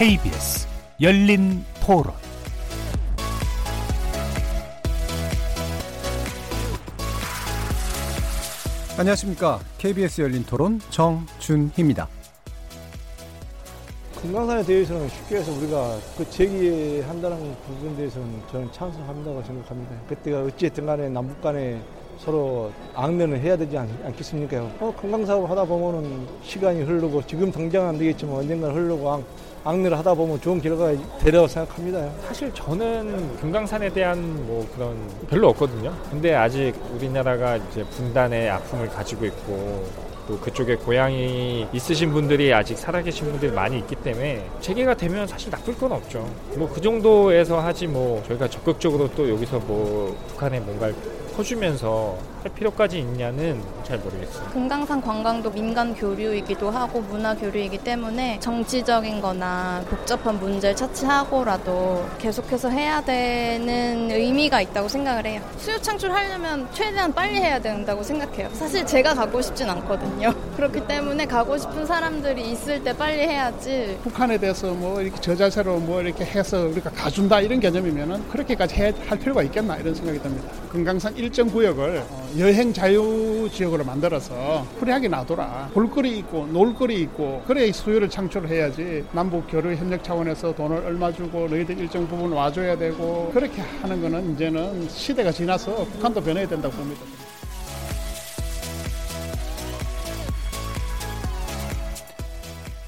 KBS 열린 토론 안녕하십니까. KBS 열린 토론 정준희입니다. 금강산에 대해서는 쉽게 해서 우리가 그 제기한다는 부분에 대해서는 저는 찬성한다고 생각합니다. 그때가 어찌됐든 간에 남북 간에 서로 악면을 해야 되지 않, 겠습니까 어, 금강사업 하다 보면은 시간이 흐르고 지금 당장은 안 되겠지만 언젠가 흐르고 악, 악내를 하다 보면 좋은 결과가 되리라고 생각합니다. 사실 저는 금강산에 대한 뭐 그런 별로 없거든요. 근데 아직 우리나라가 이제 분단의 아픔을 가지고 있고 또 그쪽에 고향이 있으신 분들이 아직 살아계신 분들이 많이 있기 때문에 재개가 되면 사실 나쁠 건 없죠. 뭐 그 정도에서 하지 뭐 저희가 적극적으로 또 여기서 뭐 북한에 뭔가를 퍼주면서 할 필요까지 있냐는 잘 모르겠어요. 금강산 관광도 민간 교류이기도 하고 문화 교류이기 때문에 정치적인 거나 복잡한 문제를 차치하고라도 계속해서 해야 되는 의미가 있다고 생각을 해요. 수요 창출하려면 최대한 빨리 해야 된다고 생각해요. 사실 제가 가고 싶진 않거든요. 그렇기 때문에 가고 싶은 사람들이 있을 때 빨리 해야지. 북한에 대해서 뭐 이렇게 저자세로 뭐 이렇게 해서 우리가 가준다 이런 개념이면은 그렇게까지 해, 할 필요가 있겠나 이런 생각이 듭니다. 금강산 일정 구역을 여행 자유 지역으로 만들어서 프리하게 놔둬라. 볼거리 있고 놀거리 있고 그래야 수요를 창출해야지 남북 교류 협력 차원에서 돈을 얼마 주고 너희들 일정 부분 와줘야 되고 그렇게 하는 거는 이제는 시대가 지나서 북한도 변해야 된다고 봅니다.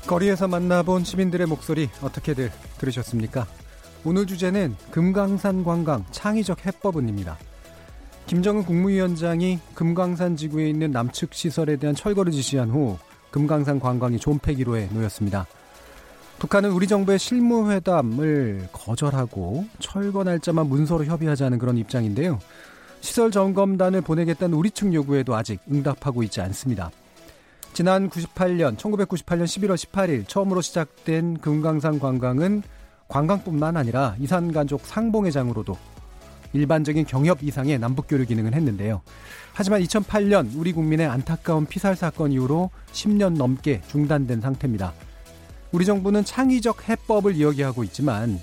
거리에서 만나본 시민들의 목소리 어떻게들 들으셨습니까? 오늘 주제는 금강산 관광 창의적 해법은입니다. 김정은 국무위원장이 금강산 지구에 있는 남측 시설에 대한 철거를 지시한 후 금강산 관광이 존폐기로에 놓였습니다. 북한은 우리 정부의 실무회담을 거절하고 철거 날짜만 문서로 협의하자는 그런 입장인데요. 시설 점검단을 보내겠다는 우리 측 요구에도 아직 응답하고 있지 않습니다. 지난 98년, 1998년 11월 18일 처음으로 시작된 금강산 관광은 관광뿐만 아니라 이산가족 상봉회장으로도 일반적인 경협 이상의 남북교류 기능을 했는데요. 하지만 2008년 우리 국민의 안타까운 피살 사건 이후로 10년 넘게 중단된 상태입니다. 우리 정부는 창의적 해법을 이야기하고 있지만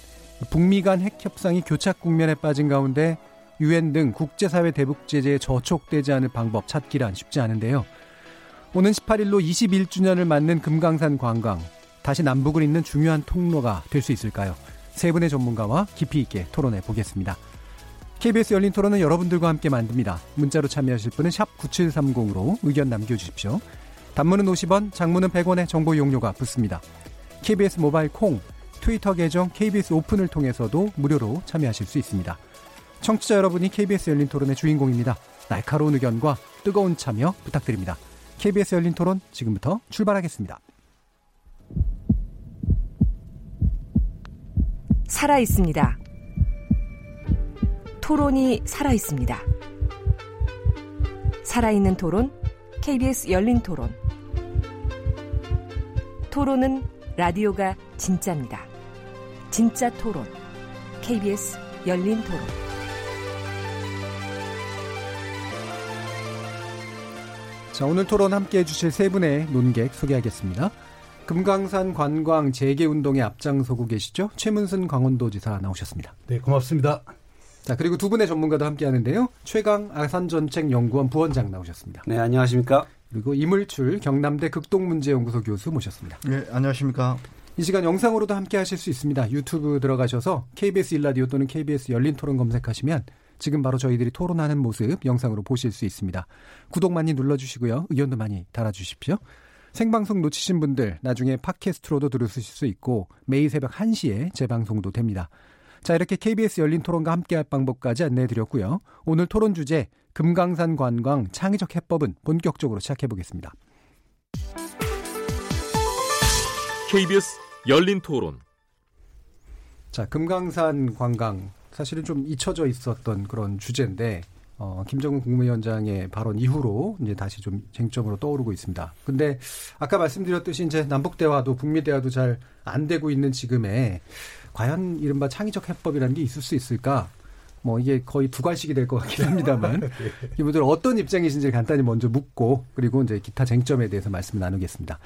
북미 간 핵 협상이 교착 국면에 빠진 가운데 유엔 등 국제사회 대북 제재에 저촉되지 않을 방법 찾기란 쉽지 않은데요. 오는 18일로 21주년을 맞는 금강산 관광 다시 남북을 잇는 중요한 통로가 될 수 있을까요? 세 분의 전문가와 깊이 있게 토론해 보겠습니다. KBS 열린 토론은 여러분들과 함께 만듭니다. 문자로 참여하실 분은 9730으로 의견 남겨주십시오. 단문은 50원, 장문은 100원의 정보 용료가 붙습니다. KBS 모바일 콩, 트위터 계정 KBS 오픈을 통해서도 무료로 참여하실 수 있습니다. 청취자 여러분이 KBS 열린 토론의 주인공입니다. 날카로운 의견과 뜨거운 참여 부탁드립니다. KBS 열린 토론 지금부터 출발하겠습니다. 살아 있습니다. 토론이 살아 있습니다. 살아있는 토론, KBS 열린 토론. 토론은 라디오가 진짜입니다. 진짜 토론, KBS 열린 토론. 자, 오늘 토론 함께 해주실 세 분의 논객 소개하겠습니다. 금강산 관광 재개 운동에 앞장서고 계시죠? 최문순 강원도지사 나오셨습니다. 네, 고맙습니다. 자, 그리고 두 분의 전문가도 함께 하는데요. 최강 아산전책연구원 부원장 나오셨습니다. 네, 안녕하십니까. 그리고 이물출 경남대 극동문제연구소 교수 모셨습니다. 네, 안녕하십니까. 이 시간 영상으로도 함께 하실 수 있습니다. 유튜브 들어가셔서 KBS 일라디오 또는 KBS 열린 토론 검색하시면 지금 바로 저희들이 토론하는 모습 영상으로 보실 수 있습니다. 구독 많이 눌러주시고요. 의견도 많이 달아주십시오. 생방송 놓치신 분들 나중에 팟캐스트로도 들으실 수 있고 매일 새벽 1시에 재방송도 됩니다. 자, 이렇게 KBS 열린 토론과 함께할 방법까지 안내해 드렸고요. 오늘 토론 주제 금강산 관광 창의적 해법은 본격적으로 시작해 보겠습니다. KBS 열린 토론. 자, 금강산 관광 사실은 좀 잊혀져 있었던 그런 주제인데 어, 김정은 국무위원장의 발언 이후로 이제 다시 좀 쟁점으로 떠오르고 있습니다. 근데 아까 말씀드렸듯이 이제 남북 대화도 북미 대화도 잘 안 되고 있는 지금에 과연 이른바 창의적 해법이라는 게 있을 수 있을까? 뭐 이게 거의 두 관식이 될 것 같긴 합니다만 네. 이분들 어떤 입장이신지 간단히 먼저 묻고 그리고 이제 기타 쟁점에 대해서 말씀을 나누겠습니다.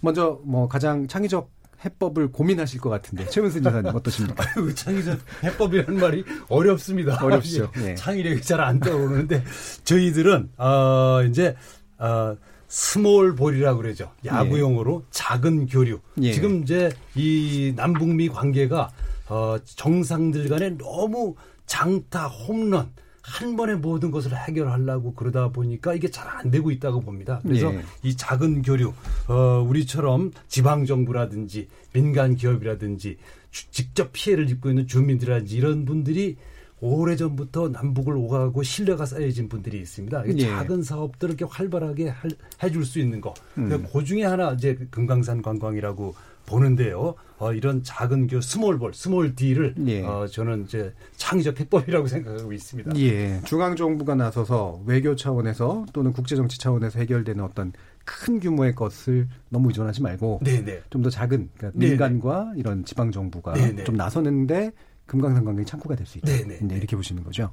먼저 뭐 가장 창의적 해법을 고민하실 것 같은데 최문순 지사님 어떠십니까? 아유, 창의적 해법이라는 말이 어렵습니다. 어렵죠. 네. 창의력이 잘 안 떠오르는데 저희들은 어 이제 어 small ball이라고 그러죠. 야구용어로 작은 교류. 예. 지금 이제 이 남북미 관계가 어 정상들 간에 너무 장타 홈런 한 번에 모든 것을 해결하려고 그러다 보니까 이게 잘 안 되고 있다고 봅니다. 그래서 예. 이 작은 교류, 어, 우리처럼 지방 정부라든지 민간 기업이라든지 주- 직접 피해를 입고 있는 주민들이라든지 이런 분들이 오래전부터 남북을 오가고 신뢰가 쌓여진 분들이 있습니다. 예. 작은 사업들을 이렇게 활발하게 할- 해줄 수 있는 거. 음. 그 중에 하나 이제 금강산 관광이라고 보는데요. 어, 이런 작은 교 스몰볼, 스몰 D를 예. 어, 저는 이제 창의적 해법이라고 생각하고 있습니다. 예, 중앙 정부가 나서서 외교 차원에서 또는 국제 정치 차원에서 해결되는 어떤 큰 규모의 것을 너무 의존하지 말고 네네. 좀더 작은 그러니까 네네. 민간과 이런 지방 정부가. 좀 나서는데 금강산 관광이 창구가 될 수 있다. 네네. 네, 이렇게 보시는 거죠.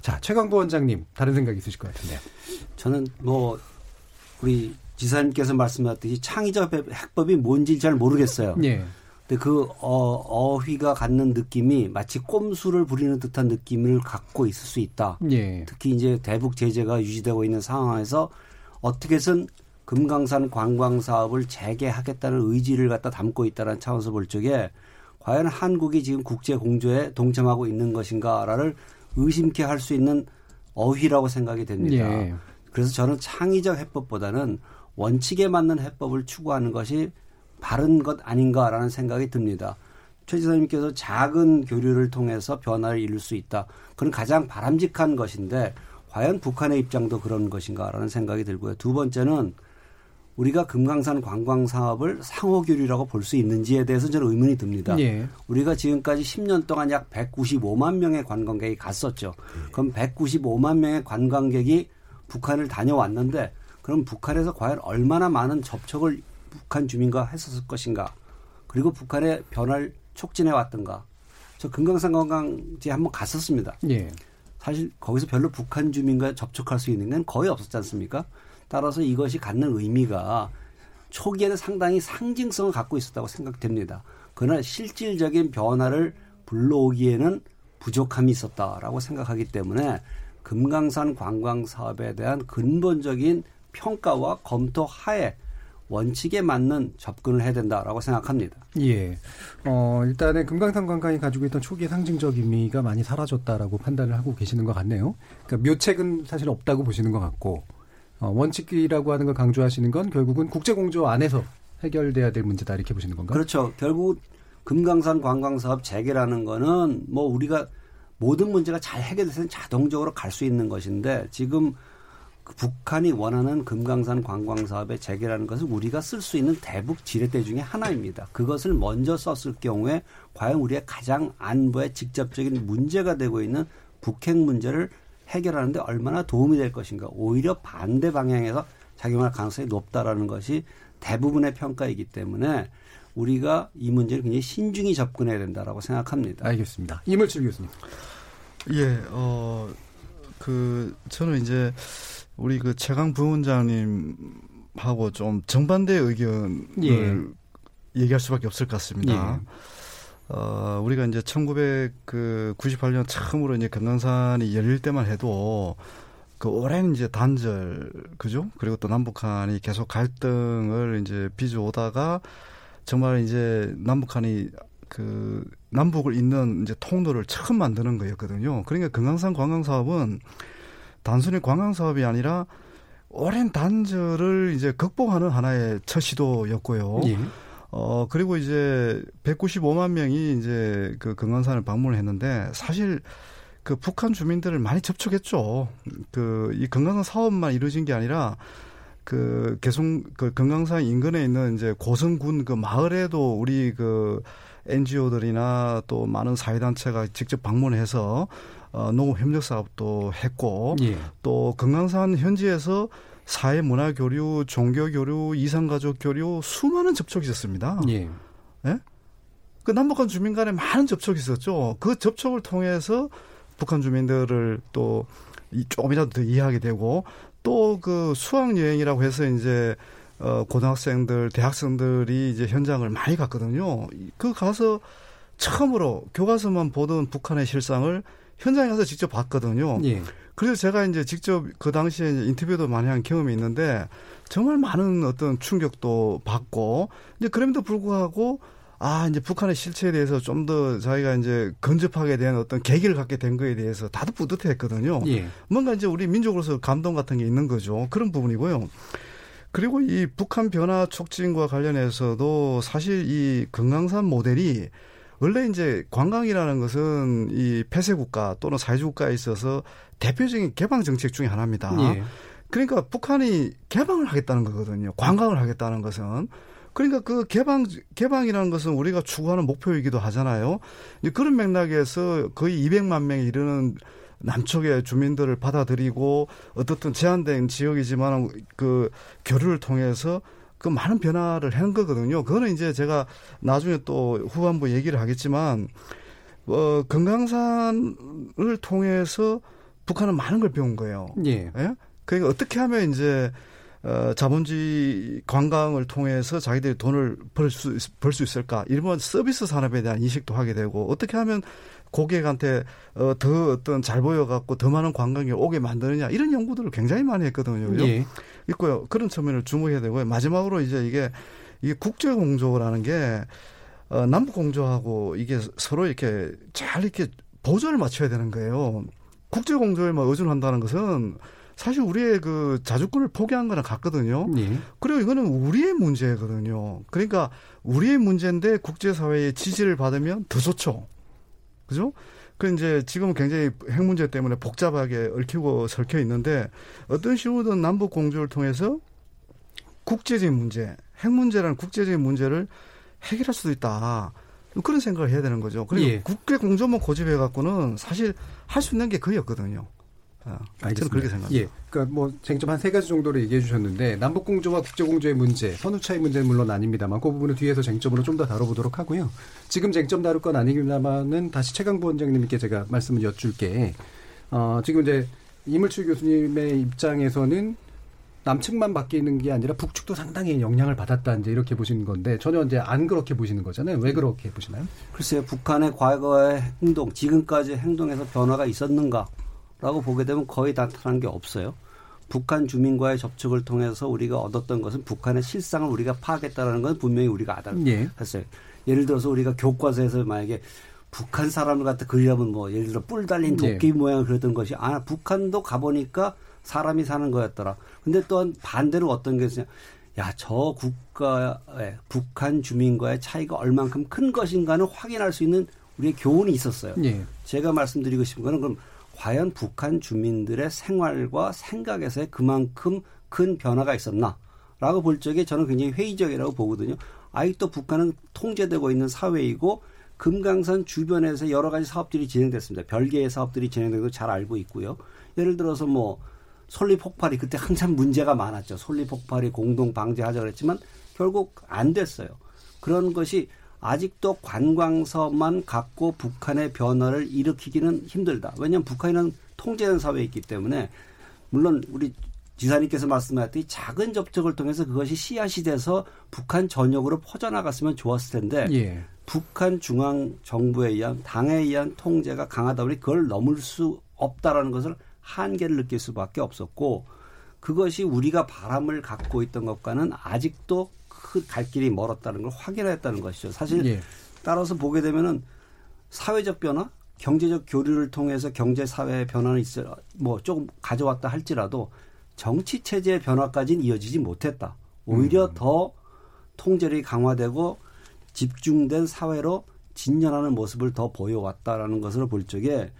자, 최강부 원장님 다른 생각 있으실 것 같은데. 저는 뭐 우리 지사님께서 말씀하셨듯이 창의적 해법이 뭔지 잘 모르겠어요. 예. 근데 그 어, 어휘가 갖는 느낌이 마치 꼼수를 부리는 듯한 느낌을 갖고 있을 수 있다. 예. 특히 이제 대북 제재가 유지되고 있는 상황에서 어떻게든 금강산 관광 사업을 재개하겠다는 의지를 갖다 담고 있다는 차원에서 볼 적에 과연 한국이 지금 국제 공조에 동참하고 있는 것인가를 의심케 할 수 있는 어휘라고 생각이 됩니다. 예. 그래서 저는 창의적 해법보다는 원칙에 맞는 해법을 추구하는 것이 바른 것 아닌가라는 생각이 듭니다. 최 지사님께서 작은 교류를 통해서 변화를 이룰 수 있다. 그건 가장 바람직한 것인데 과연 북한의 입장도 그런 것인가라는 생각이 들고요. 두 번째는 우리가 금강산 관광 사업을 상호 교류라고 볼 수 있는지에 대해서 저는 의문이 듭니다. 예. 우리가 지금까지 10년 동안 약 195만 명의 관광객이 갔었죠. 그럼 195만 명의 관광객이 북한을 다녀왔는데 그럼 북한에서 과연 얼마나 많은 접촉을 북한 주민과 했었을 것인가? 그리고 북한의 변화를 촉진해 왔던가? 저 금강산 관광지에 한번 갔었습니다. 예. 사실 거기서 별로 북한 주민과 접촉할 수 있는 건 거의 없었지 않습니까? 따라서 이것이 갖는 의미가 초기에는 상당히 상징성을 갖고 있었다고 생각됩니다. 그러나 실질적인 변화를 불러오기에는 부족함이 있었다라고 생각하기 때문에 금강산 관광 사업에 대한 근본적인 평가와 검토 하에 원칙에 맞는 접근을 해야 된다라고 생각합니다. 예. 어, 일단은 금강산 관광이 가지고 있던 초기의 상징적 의미가 많이 사라졌다라고 판단을 하고 계시는 것 같네요. 그러니까 묘책은 사실 없다고 보시는 것 같고, 어, 원칙이라고 하는 걸 강조하시는 건 결국은 국제공조 안에서 해결돼야 될 문제다 이렇게 보시는 건가요? 그렇죠. 결국 금강산 관광 사업 재개라는 거는 뭐 우리가 모든 문제가 잘 해결돼서 자동적으로 갈 수 있는 것인데 지금 그 북한이 원하는 금강산 관광 사업의 재개라는 것은 우리가 쓸 수 있는 대북 지렛대 중에 하나입니다. 그것을 먼저 썼을 경우에 과연 우리의 가장 안보에 직접적인 문제가 되고 있는 북핵 문제를 해결하는데 얼마나 도움이 될 것인가. 오히려 반대 방향에서 작용할 가능성이 높다라는 것이 대부분의 평가이기 때문에 우리가 이 문제를 굉장히 신중히 접근해야 된다라고 생각합니다. 알겠습니다. 이물칠 교수님. 예, 어, 그, 저는 이제, 우리 그 최강 부원장님하고 좀 정반대 의견을 예. 얘기할 수밖에 없을 것 같습니다. 예. 어, 우리가 이제 1998년 처음으로 이제 금강산이 열릴 때만 해도 그 오랜 이제 단절, 그죠? 그리고 또 남북한이 계속 갈등을 이제 빚어오다가 정말 이제 남북한이 그 남북을 잇는 이제 통로를 처음 만드는 거였거든요. 그러니까 금강산 관광 사업은 단순히 관광 사업이 아니라 오랜 단절을 이제 극복하는 하나의 첫 시도였고요. 예. 어, 그리고 이제 195만 명이 이제 그 금강산을 방문을 했는데 사실 그 북한 주민들을 많이 접촉했죠. 그 이 금강산 사업만 이루어진 게 아니라 그 계속 그 금강산 인근에 있는 이제 고성군 그 마을에도 우리 그 NGO들이나 또 많은 사회단체가 직접 방문해서 어, 농업 협력 사업도 했고 예. 또 금강산 현지에서 사회 문화 교류, 종교 교류, 이상 가족 교류 수많은 접촉이 있었습니다. 예. 그 남북한 주민 간에 많은 접촉이 있었죠. 그 접촉을 통해서 북한 주민들을 또 이- 조금이라도 더 이해하게 되고 또 그 수학 여행이라고 해서 이제 어, 고등학생들, 대학생들이 이제 현장을 많이 갔거든요. 그 가서 처음으로 교과서만 보던 북한의 실상을 현장에 가서 직접 봤거든요. 예. 그래서 제가 이제 직접 그 당시에 인터뷰도 많이 한 경험이 있는데 정말 많은 어떤 충격도 받고 이제 그럼에도 불구하고 아 이제 북한의 실체에 대해서 좀 더 자기가 이제 근접하게 된 어떤 계기를 갖게 된 거에 대해서 다들 뿌듯했거든요. 예. 뭔가 이제 우리 민족으로서 감동 같은 게 있는 거죠. 그런 부분이고요. 그리고 이 북한 변화 촉진과 관련해서도 사실 이 금강산 모델이 원래 이제 관광이라는 것은 이 폐쇄 국가 또는 사회주 국가에 있어서 대표적인 개방 정책 중의 하나입니다. 예. 그러니까 북한이 개방을 하겠다는 거거든요. 관광을 하겠다는 것은. 그러니까 그 개방 개방이라는 것은 우리가 추구하는 목표이기도 하잖아요. 그런 맥락에서 거의 200만 명에 이르는 남쪽의 주민들을 받아들이고 어떻든 제한된 지역이지만 그 교류를 통해서 그 많은 변화를 한 거거든요. 그거는 이제 제가 나중에 또 후반부 얘기를 하겠지만 어 금강산을 통해서 북한은 많은 걸 배운 거예요. 예. 예? 그러니까 어떻게 하면 이제 어, 자본주의 관광을 통해서 자기들이 돈을 벌 수, 벌 수 있을까? 일본 서비스 산업에 대한 인식도 하게 되고, 어떻게 하면 고객한테 어, 더 어떤 잘 보여갖고 더 많은 관광객이 오게 만드느냐, 이런 연구들을 굉장히 많이 했거든요. 예. 있고요. 그런 측면을 주목해야 되고요. 마지막으로 이제 이게, 이게 국제 공조라는 게, 어, 남북 공조하고 이게 서로 이렇게 잘 이렇게 보조를 맞춰야 되는 거예요. 국제 공조에만 의존한다는 것은 사실 우리의 그 자주권을 포기한 거랑 같거든요. 예. 그리고 이거는 우리의 문제거든요. 그러니까 우리의 문제인데 국제사회의 지지를 받으면 더 좋죠. 그죠? 그 이제 지금은 굉장히 핵 문제 때문에 복잡하게 얽히고 설켜 있는데 어떤 식으로든 남북 공조를 통해서 국제적인 문제, 핵 문제라는 국제적인 문제를 해결할 수도 있다. 그런 생각을 해야 되는 거죠. 그리고 예. 국제 공조만 고집해 갖고는 사실 할 수 있는 게 거의 없거든요. 아, 저는 그렇게 생각합니다. 예. 그러니까 뭐 쟁점 한 세 가지 정도로 얘기해 주셨는데 남북 공조와 국제 공조의 문제, 선후 차이 문제는 물론 아닙니다만 그 부분은 뒤에서 쟁점으로 좀 더 다뤄보도록 하고요. 지금 쟁점 다룰 건 아닙니다만은 다시 최강부 원장님께 제가 말씀을 여쭐게. 어, 지금 이제 이물출 교수님의 입장에서는 남측만 바뀌는 게 아니라 북측도 상당히 영향을 받았다 이제 이렇게 보시는 건데 전혀 이제 안 그렇게 보시는 거잖아요. 왜 그렇게 보시나요? 글쎄요, 북한의 과거의 행동, 지금까지 행동에서 변화가 있었는가 라고 보게 되면 거의 나타난 게 없어요. 북한 주민과의 접촉을 통해서 우리가 얻었던 것은 북한의 실상을 우리가 파악했다는 건 분명히 우리가 예. 알았어요. 예 를 들어서 우리가 교과서에서 만약에 북한 사람을 갖다 그리려면 뭐 예를 들어 뿔 달린 예. 도끼 모양을 그렸던 것이 아 북한도 가보니까 사람이 사는 거였더라. 근데 또한 반대로 어떤 게 있으냐. 야, 저 국가의 북한 주민과의 차이가 얼만큼 큰 것인가는 확인할 수 있는 우리의 교훈이 있었어요. 예. 제가 말씀드리고 싶은 거는 그럼 과연 북한 주민들의 생활과 생각에서의 그만큼 큰 변화가 있었나? 라고 볼 적에 저는 굉장히 회의적이라고 보거든요. 아직도 북한은 통제되고 있는 사회이고 금강산 주변에서 여러 가지 사업들이 진행됐습니다. 별개의 사업들이 진행된 걸잘 알고 있고요. 예를 들어서 뭐 솔리 폭발이 그때 한참 문제가 많았죠. 솔리 폭발이 공동 방지하자 그랬지만 결국 안 됐어요. 그런 것이 아직도 관광서만 갖고 북한의 변화를 일으키기는 힘들다. 왜냐하면 북한이는 통제된 사회이기 때문에 물론 우리 지사님께서 말씀하셨듯이 작은 접촉을 통해서 그것이 씨앗이 돼서 북한 전역으로 퍼져나갔으면 좋았을 텐데 예. 북한 중앙 정부에 의한 당에 의한 통제가 강하다 보니 그걸 넘을 수 없다라는 것을 한계를 느낄 수밖에 없었고 그것이 우리가 바람을 갖고 있던 것과는 아직도 그 갈 길이 멀었다는 걸 확인했다는 것이죠. 사실 예. 따라서 보게 되면은 사회적 변화, 경제적 교류를 통해서 경제 사회 변화는 있어 뭐 조금 가져왔다 할지라도 정치 체제의 변화까지는 이어지지 못했다. 오히려 음. 더 통제력이 강화되고 집중된 사회로 진전하는 모습을 더 보여왔다라는 것으로 볼 적에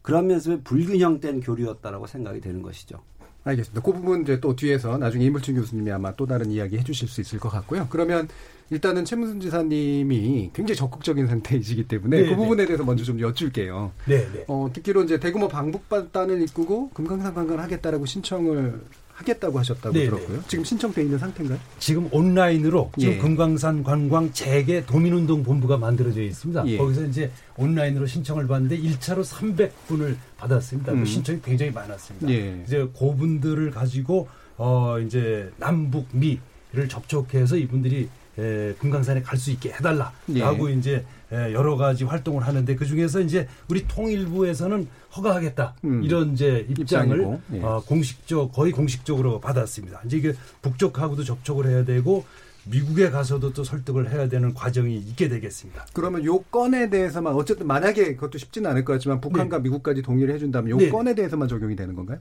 그런 면에서 불균형된 교류였다라고 생각이 되는 것이죠. 알겠습니다. 그 부분 이제 또 뒤에서 나중에 이물춘 교수님이 아마 또 다른 이야기 해주실 수 있을 것 같고요. 그러면 일단은 최문순 지사님이 굉장히 적극적인 상태이시기 때문에 네, 그 부분에 대해서 먼저 좀 여쭐게요. 네, 네. 어, 듣기로 이제 대규모 방북반단을 이끌고 금강산 관광을 하겠다라고 신청을 하겠다고 하셨다고 네, 들었고요. 지금 신청돼 있는 상태인가요? 지금 온라인으로 지금 예. 금강산 관광 재개 도민운동 본부가 만들어져 있습니다. 예. 거기서 이제 온라인으로 신청을 받는데 1차로 300분을 받았습니다. 그 음. 신청이 굉장히 많았습니다. 예. 이제 그분들을 가지고 어 이제 남북 미 이를 접촉해서 이분들이 에, 금강산에 갈 수 있게 해달라라고 예. 이제 에, 여러 가지 활동을 하는데 그 중에서 이제 우리 통일부에서는 허가하겠다 음. 이런 이제 입장을 예. 어, 공식적 거의 공식적으로 받았습니다. 이제 이게 북쪽하고도 접촉을 해야 되고 미국에 가서도 또 설득을 해야 되는 과정이 있게 되겠습니다. 그러면 요 건에 대해서만 어쨌든 만약에 그것도 쉽지는 않을 것 같지만 북한과 미국까지 동의를 해준다면 요 네. 건에 대해서만 적용이 되는 건가요?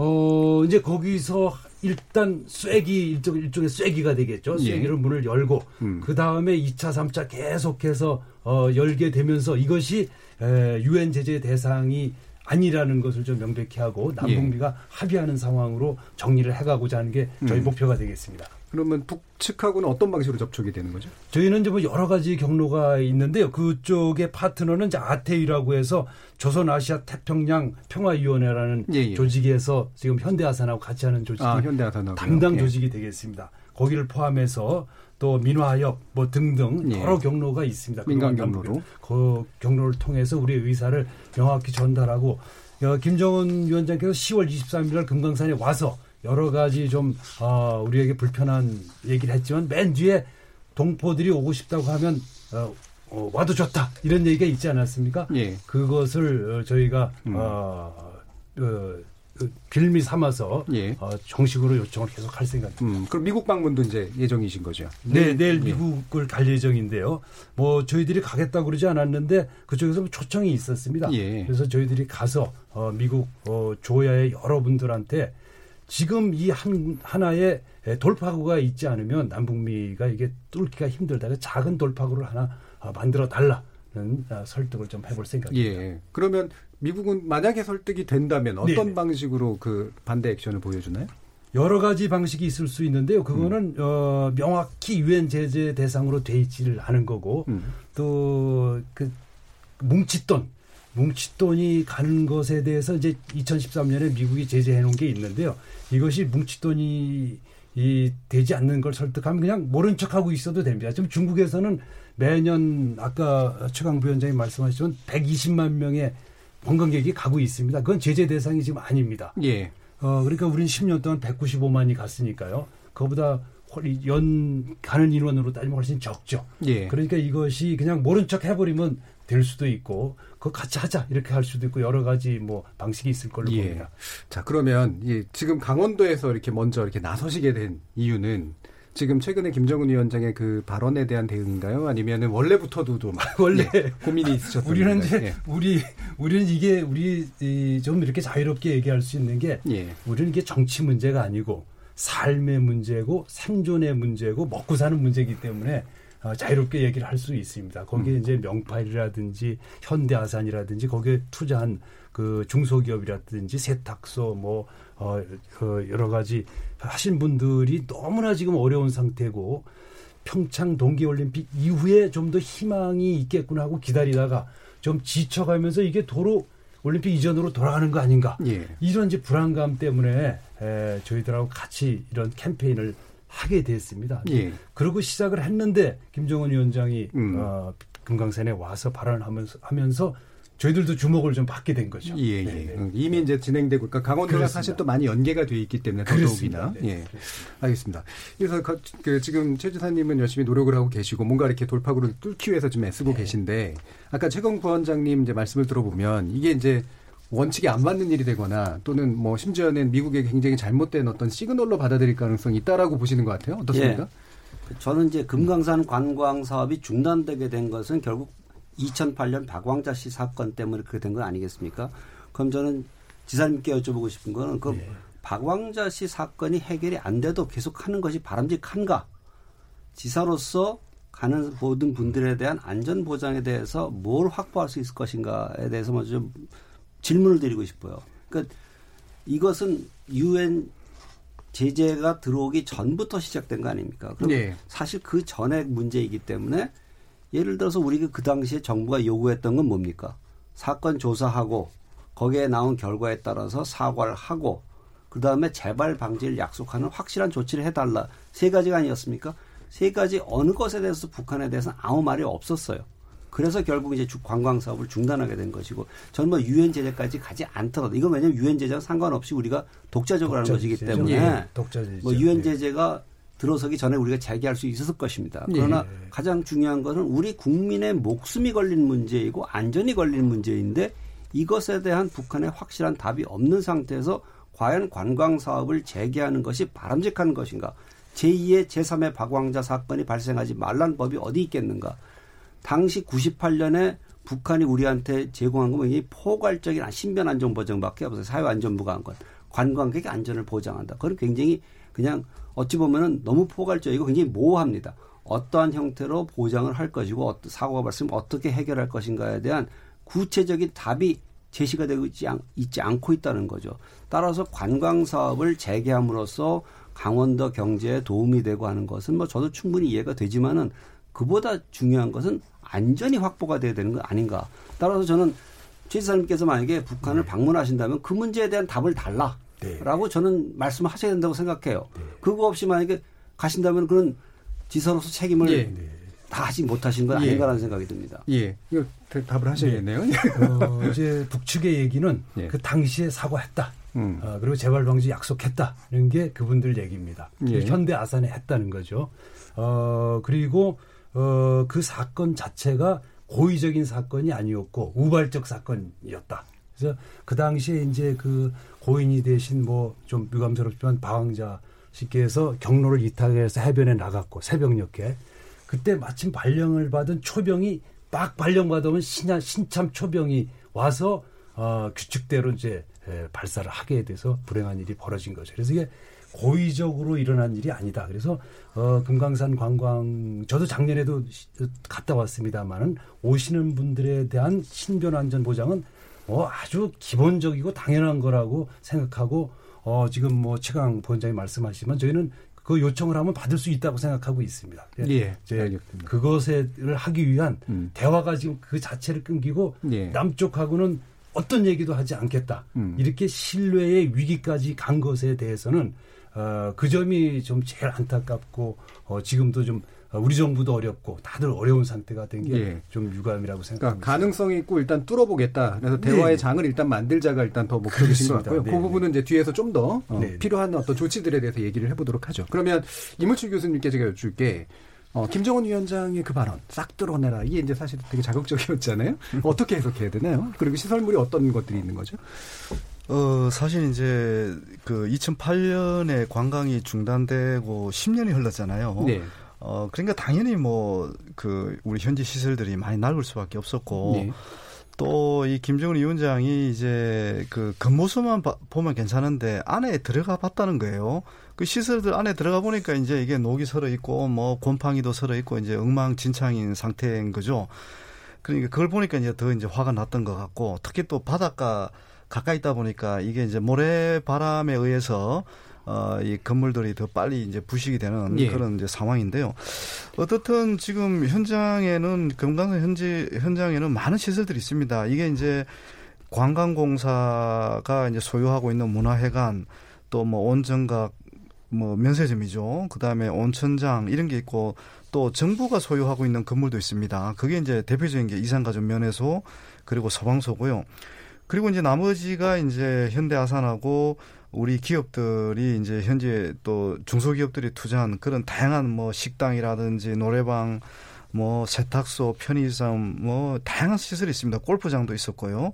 어, 이제 거기서 일단 쐐기, 일종, 일종의 쐐기가 되겠죠. 예. 쐐기로 문을 열고, 음. 그 다음에 2차, 3차 계속해서, 어, 열게 되면서 이것이, 에, 유엔 제재 대상이 아니라는 것을 좀 명백히 하고, 남북미가 합의하는 상황으로 정리를 해가고자 하는 게 저희 음. 목표가 되겠습니다. 그러면 북측하고는 어떤 방식으로 접촉이 되는 거죠? 저희는 이제 뭐 여러 가지 경로가 있는데요. 그쪽의 파트너는 이제 아태위라고 해서 조선아시아 태평양 평화위원회라는 예, 예. 조직에서 지금 현대아산하고 같이 하는 조직이 아, 현대아산하고요. 담당 예. 조직이 되겠습니다. 거기를 포함해서 또 민화협 뭐 등등 예. 여러 경로가 있습니다. 민간 경로로. 그 경로를 통해서 우리의 의사를 명확히 전달하고 어, 김정은 위원장께서 10월 23일 날 금강산에 와서 여러 가지 좀 어, 우리에게 불편한 얘기를 했지만 맨 뒤에 동포들이 오고 싶다고 하면 어, 어, 와도 좋다 이런 얘기가 있지 않았습니까? 예. 그것을 어, 저희가 음. 어, 어, 그 빌미 삼아서 예. 어, 정식으로 요청을 계속 할 생각입니다. 음, 그럼 미국 방문도 이제 예정이신 거죠? 네, 내일 예. 미국을 갈 예정인데요. 뭐 저희들이 가겠다고 그러지 않았는데 그쪽에서 뭐 초청이 있었습니다. 예. 그래서 저희들이 가서 어, 미국 어, 조야의 여러분들한테 지금 이 한 하나의 돌파구가 있지 않으면 남북미가 이게 뚫기가 힘들다가 작은 돌파구를 하나 어, 만들어 달라는 어, 설득을 좀 해볼 생각입니다. 예. 그러면 미국은 만약에 설득이 된다면 어떤 네네. 방식으로 그 반대 액션을 보여주나요? 여러 가지 방식이 있을 수 있는데요. 그거는 음. 어, 명확히 유엔 제재 대상으로 돼 있지를 않은 거고 음. 또그 뭉칫돈 뭉칫돈이 가는 것에 대해서 이제 2013년에 미국이 제재해 놓은 게 있는데요. 이것이 뭉칫돈이 이 되지 않는 걸 설득하면 그냥 모른 척하고 있어도 됩니다. 지금 중국에서는 매년 아까 최강 부위원장이 말씀하셨지만 120만 명의 관광객이 가고 있습니다. 그건 제재 대상이 지금 아닙니다. 예. 어, 그러니까 우리는 10년 동안 195만이 갔으니까요. 그거보다 훨- 연 가는 인원으로 따지면 훨씬 적죠. 예. 그러니까 이것이 그냥 모른 척 해버리면 될 수도 있고, 그거 같이 하자 이렇게 할 수도 있고 여러 가지 뭐 방식이 있을 걸로 예. 봅니다. 자, 그러면 이 지금 강원도에서 이렇게 먼저 이렇게 나서시게 된 이유는 지금 최근에 김정은 위원장의 그 발언에 대한 대응인가요? 아니면은 원래부터도 좀 원래 예, 고민이 있으셨던 우리는? 이제 예. 우리 우리는 이게 우리 이, 좀 이렇게 자유롭게 얘기할 수 있는 게 예. 우리는 이게 정치 문제가 아니고 삶의 문제고 생존의 문제고 먹고 사는 문제이기 때문에 어, 자유롭게 얘기를 할 수 있습니다. 거기에 음. 이제 명파일이라든지 현대아산이라든지 거기에 투자한 그 중소기업이라든지 세탁소 뭐 어, 그 여러 가지 하신 분들이 너무나 지금 어려운 상태고 평창 동계올림픽 이후에 좀 더 희망이 있겠구나 하고 기다리다가 좀 지쳐가면서 이게 도로 올림픽 이전으로 돌아가는 거 아닌가 예. 이런 이제 불안감 때문에 에, 저희들하고 같이 이런 캠페인을 하게 됐습니다. 예. 그러고 시작을 했는데 김정은 위원장이 음. 어, 금강산에 와서 발언을 하면서, 하면서 저희들도 주목을 좀 받게 된 거죠. 예, 예. 네네. 음, 이미 이제 진행되고, 그러니까 강원도가 그렇습니다. 사실 또 많이 연계가 돼 있기 때문에. 더더욱이나. 네, 예. 그렇습니다. 알겠습니다. 그래서 그, 그 지금 최 지사님은 열심히 노력을 하고 계시고 뭔가 이렇게 돌파구를 뚫기 위해서 좀 애쓰고 네. 계신데 아까 최강 부원장님 이제 말씀을 들어보면 이게 이제 원칙에 안 맞는 일이 되거나 또는 뭐 심지어는 미국의 굉장히 잘못된 어떤 시그널로 받아들일 가능성이 있다라고 보시는 것 같아요. 어떻습니까? 저는 이제 금강산 관광 사업이 중단되게 된 것은 결국 2008년 박왕자 씨 사건 때문에 그렇게 된 건 아니겠습니까? 그럼 저는 지사님께 여쭤보고 싶은 거는 그 예. 박왕자 씨 사건이 해결이 안 돼도 계속 하는 것이 바람직한가? 지사로서 가는 모든 분들에 대한 안전 보장에 대해서 뭘 확보할 수 있을 것인가에 대해서 먼저 좀 질문을 드리고 싶어요. 그러니까 이것은 유엔 제재가 들어오기 전부터 시작된 거 아닙니까? 그럼 예. 사실 그 전에 문제이기 때문에 예를 들어서 우리가 그 당시에 정부가 요구했던 건 뭡니까? 사건 조사하고 거기에 나온 결과에 따라서 사과를 하고 그 다음에 재발 방지를 약속하는 확실한 조치를 해달라 세 가지가 아니었습니까? 세 가지 어느 것에 대해서 북한에 대해서는 아무 말이 없었어요. 그래서 결국 이제 주- 관광 사업을 중단하게 된 것이고 저는 뭐 유엔 제재까지 가지 않더라도 이건 왜냐면 유엔 제재와 상관없이 우리가 독자적으로 하는 것이기. 때문에 예, 독자 제재. 뭐 유엔 네. 제재가 들어서기 전에 우리가 제기할 수 있었을 것입니다. 그러나 예. 가장 중요한 것은 우리 국민의 목숨이 걸린 문제이고 안전이 걸린 문제인데 이것에 대한 북한의 확실한 답이 없는 상태에서 과연 관광 사업을 재개하는 것이 바람직한 것인가? 제2의 제3의 박왕자 사건이 발생하지 말란 법이 어디 있겠는가? 당시 98년에 북한이 우리한테 제공한 건 굉장히 포괄적인 신변 안전 보장밖에 없어요. 사회 안전부가 한 것. 관광객의 안전을 보장한다. 그건 굉장히 그냥 어찌 보면은 너무 포괄적이고 굉장히 모호합니다. 어떠한 형태로 보장을 할 것이고 사고가 발생하면 어떻게 해결할 것인가에 대한 구체적인 답이 제시가 되고 있지, 않, 있지 않고 있다는 거죠. 따라서 관광 사업을 재개함으로써 강원도 경제에 도움이 되고 하는 것은 뭐 저도 충분히 이해가 되지만은 그보다 중요한 것은 안전이 확보가 돼야 되는 거 아닌가. 따라서 저는 최 지사님께서 만약에 북한을 네. 방문하신다면 그 문제에 대한 답을 달라. 네. 라고 저는 말씀을 하셔야 된다고 생각해요. 네. 그거 없이 만약에 가신다면 그런 지사로서 책임을 예. 다 하지 못하신 건 예. 아닌가라는 생각이 듭니다. 예. 이거 답을 하셔야겠네요. 네. 어, 이제 북측의 얘기는 예. 그 당시에 사과했다. 음. 어, 그리고 재발 방지 약속했다는 게 그분들 얘기입니다. 예. 현대 아산에 했다는 거죠. 어, 그리고 어, 그 사건 자체가 고의적인 사건이 아니었고 우발적 사건이었다. 그래서 그 당시에 이제 그 고인이 되신 뭐 좀 유감스럽지만 방황자 씨께서 경로를 이탈해서 해변에 나갔고 새벽녘에 그때 마침 발령을 받은 초병이 막 발령 받으면 신야, 신참 초병이 와서 어, 규칙대로 이제 에, 발사를 하게 돼서 불행한 일이 벌어진 거죠. 그래서 이게 고의적으로 일어난 일이 아니다. 그래서 어, 금강산 관광 저도 작년에도 갔다 왔습니다만은 오시는 분들에 대한 신변 안전 보장은 뭐 아주 기본적이고 당연한 거라고 생각하고 어, 지금 뭐 최강 본장이 말씀하시지만 저희는 그 요청을 하면 받을 수 있다고 생각하고 있습니다. 예. 이제 그것을 하기 위한 음. 대화가 지금 그 자체를 끊기고 예. 남쪽하고는 어떤 얘기도 하지 않겠다. 음. 이렇게 신뢰의 위기까지 간 것에 대해서는 어, 그 점이 좀 제일 안타깝고 어, 지금도 좀 어, 우리 정부도 어렵고 다들 어려운 상태가 된 게좀 예. 유감이라고 생각합니다. 그러니까 가능성이 있고 일단 뚫어보겠다. 그래서 대화의 네. 장을 일단 만들자가 일단 더 목적이신 것 같고요. 네. 그 부분은 이제 뒤에서 좀더 어, 네. 필요한 어떤 조치들에 대해서 얘기를 해보도록 하죠. 그러면 이물출 교수님께 제가 여쭐게 어, 김정은 위원장의 그 발언 싹 뚫어내라 이게 이제 사실 되게 자극적이었잖아요. 어떻게 해석해야 되나요? 그리고 시설물이 어떤 것들이 있는 거죠? 어, 사실 이제 그 2008년에 관광이 중단되고 10년이 흘렀잖아요. 네. 어, 그러니까 당연히 뭐, 그, 우리 현지 시설들이 많이 낡을 수밖에 없었고, 네. 또이 김정은 위원장이 이제 그 겉모습만 보면 괜찮은데 안에 들어가 봤다는 거예요. 그 시설들 안에 들어가 보니까 이제 이게 녹이 설어 있고 뭐 곰팡이도 설어 있고 이제 엉망진창인 상태인 거죠. 그러니까 그걸 보니까 이제 더 이제 화가 났던 것 같고 특히 또 바닷가 가까이 있다 보니까 이게 이제 모래 바람에 의해서 어, 이 건물들이 더 빨리 이제 부식이 되는 예. 그런 이제 상황인데요. 어떻든 지금 현장에는 금강산 현지 현장에는 많은 시설들이 있습니다. 이게 이제 관광공사가 이제 소유하고 있는 문화회관 또 뭐 온정각 뭐 면세점이죠. 그다음에 온천장 이런 게 있고 또 정부가 소유하고 있는 건물도 있습니다. 그게 이제 대표적인 게 이산가족 면회소 그리고 소방소고요. 그리고 이제 나머지가 이제 현대아산하고 우리 기업들이 이제 현재 또 중소기업들이 투자한 그런 다양한 뭐 식당이라든지 노래방 뭐 세탁소, 편의점 뭐 다양한 시설이 있습니다. 골프장도 있었고요.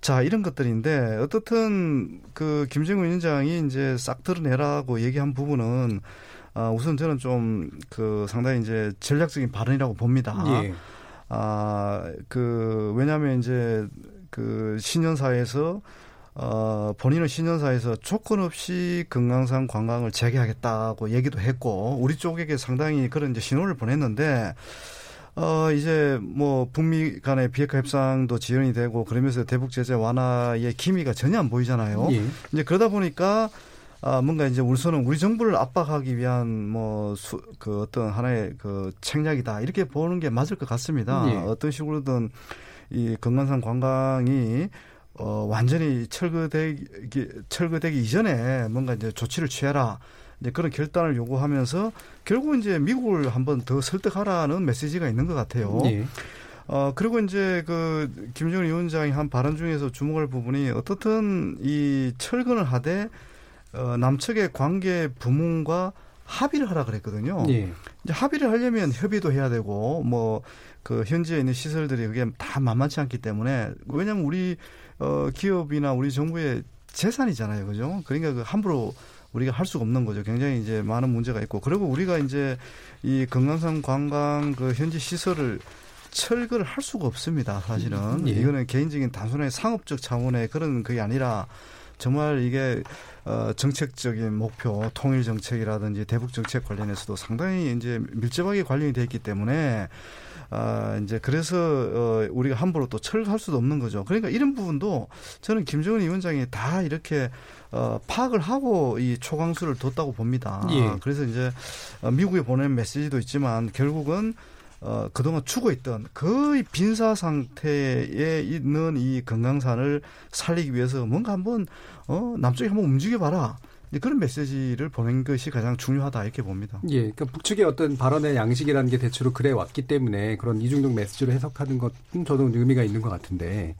자, 이런 것들인데 어떻든 그 김정은 위원장이 이제 싹 드러내라고 얘기한 부분은 아, 우선 저는 좀 그 상당히 이제 전략적인 발언이라고 봅니다. 예. 아, 그 왜냐하면 이제 그 신년사에서 어, 본인은 신년사에서 조건 없이 금강산 관광을 재개하겠다고 얘기도 했고, 우리 쪽에게 상당히 그런 이제 신호를 보냈는데, 어, 이제 뭐 북미 간의 비핵화 협상도 지연이 되고 그러면서 대북 제재 완화의 기미가 전혀 안 보이잖아요. 예. 이제 그러다 보니까 아, 뭔가 이제 우선은 우리 정부를 압박하기 위한 뭐, 수, 그 어떤 하나의 그 책략이다. 이렇게 보는 게 맞을 것 같습니다. 예. 어떤 식으로든 이 금강산 관광이 어, 완전히 철거되기, 철거되기 이전에 뭔가 이제 조치를 취해라. 이제 그런 결단을 요구하면서 결국 이제 미국을 한번 더 설득하라는 메시지가 있는 것 같아요. 네. 어, 그리고 이제 그 김정은 위원장이 한 발언 중에서 주목할 부분이 어떻든 이 철거를 하되 어, 남측의 관계 부문과 합의를 하라 그랬거든요. 예. 이제 합의를 하려면 협의도 해야 되고 뭐 그 현지에 있는 시설들이 그게 다 만만치 않기 때문에 왜냐하면 우리 어 기업이나 우리 정부의 재산이잖아요, 그죠? 그러니까 그 함부로 우리가 할 수가 없는 거죠. 굉장히 이제 많은 문제가 있고 그리고 우리가 이제 이 금강산 관광 그 현지 시설을 철거를 할 수가 없습니다. 사실은 예. 이거는 개인적인 단순하게 상업적 차원의 그런 그게 아니라 정말 이게 어 정책적인 목표, 통일 정책이라든지 대북 정책 관련해서도 상당히 이제 밀접하게 관련이 돼 있기 때문에 아 이제 그래서 어 우리가 함부로 또 철거할 수도 없는 거죠. 그러니까 이런 부분도 저는 김정은 위원장이 다 이렇게 어 파악을 하고 이 초강수를 뒀다고 봅니다. 예. 그래서 이제 어, 미국에 보낸 메시지도 있지만 결국은 어, 그동안 죽어있던 거의 빈사 상태에 있는 이 금강산을 살리기 위해서 뭔가 한번, 어, 남쪽에 한번 움직여봐라. 그런 메시지를 보낸 것이 가장 중요하다 이렇게 봅니다. 예, 그러니까 북측의 어떤 발언의 양식이라는 게 대체로 그래 왔기 때문에 그런 이중적 메시지를 해석하는 것은 저도 의미가 있는 것 같은데,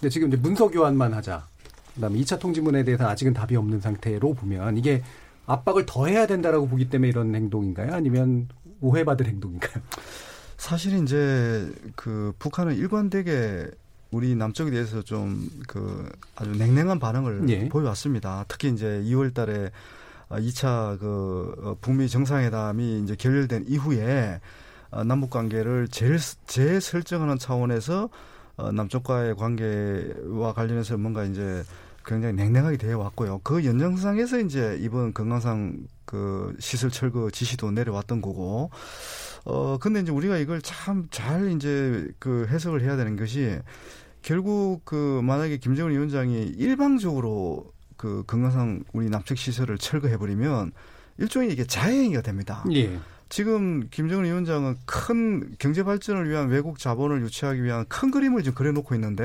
근데 지금 이제 문서 교환만 하자. 그다음에 2차 통지문에 대해서 아직은 답이 없는 상태로 보면 이게 압박을 더 해야 된다라고 보기 때문에 이런 행동인가요? 아니면 오해받을 행동인가요? 사실 이제 그 북한은 일관되게 우리 남쪽에 대해서 좀 그 아주 냉랭한 반응을 예. 보여왔습니다. 특히 이제 2월 달에 2차 그 어, 북미 정상회담이 이제 결렬된 이후에 어, 남북 관계를 재, 재설정하는 차원에서 어, 남쪽과의 관계와 관련해서 뭔가 이제 굉장히 냉랭하게 되어 왔고요. 그 연장상에서 이제 이번 금강산 그 시설 철거 지시도 내려왔던 거고, 어, 근데 이제 우리가 이걸 참 잘 이제 그 해석을 해야 되는 것이 결국 그 만약에 김정은 위원장이 일방적으로 그 금강산 우리 남측 시설을 철거해 버리면 일종의 이게 자해행위가 됩니다. 예. 지금 김정은 위원장은 큰 경제 발전을 위한 외국 자본을 유치하기 위한 큰 그림을 지금 그려놓고 있는데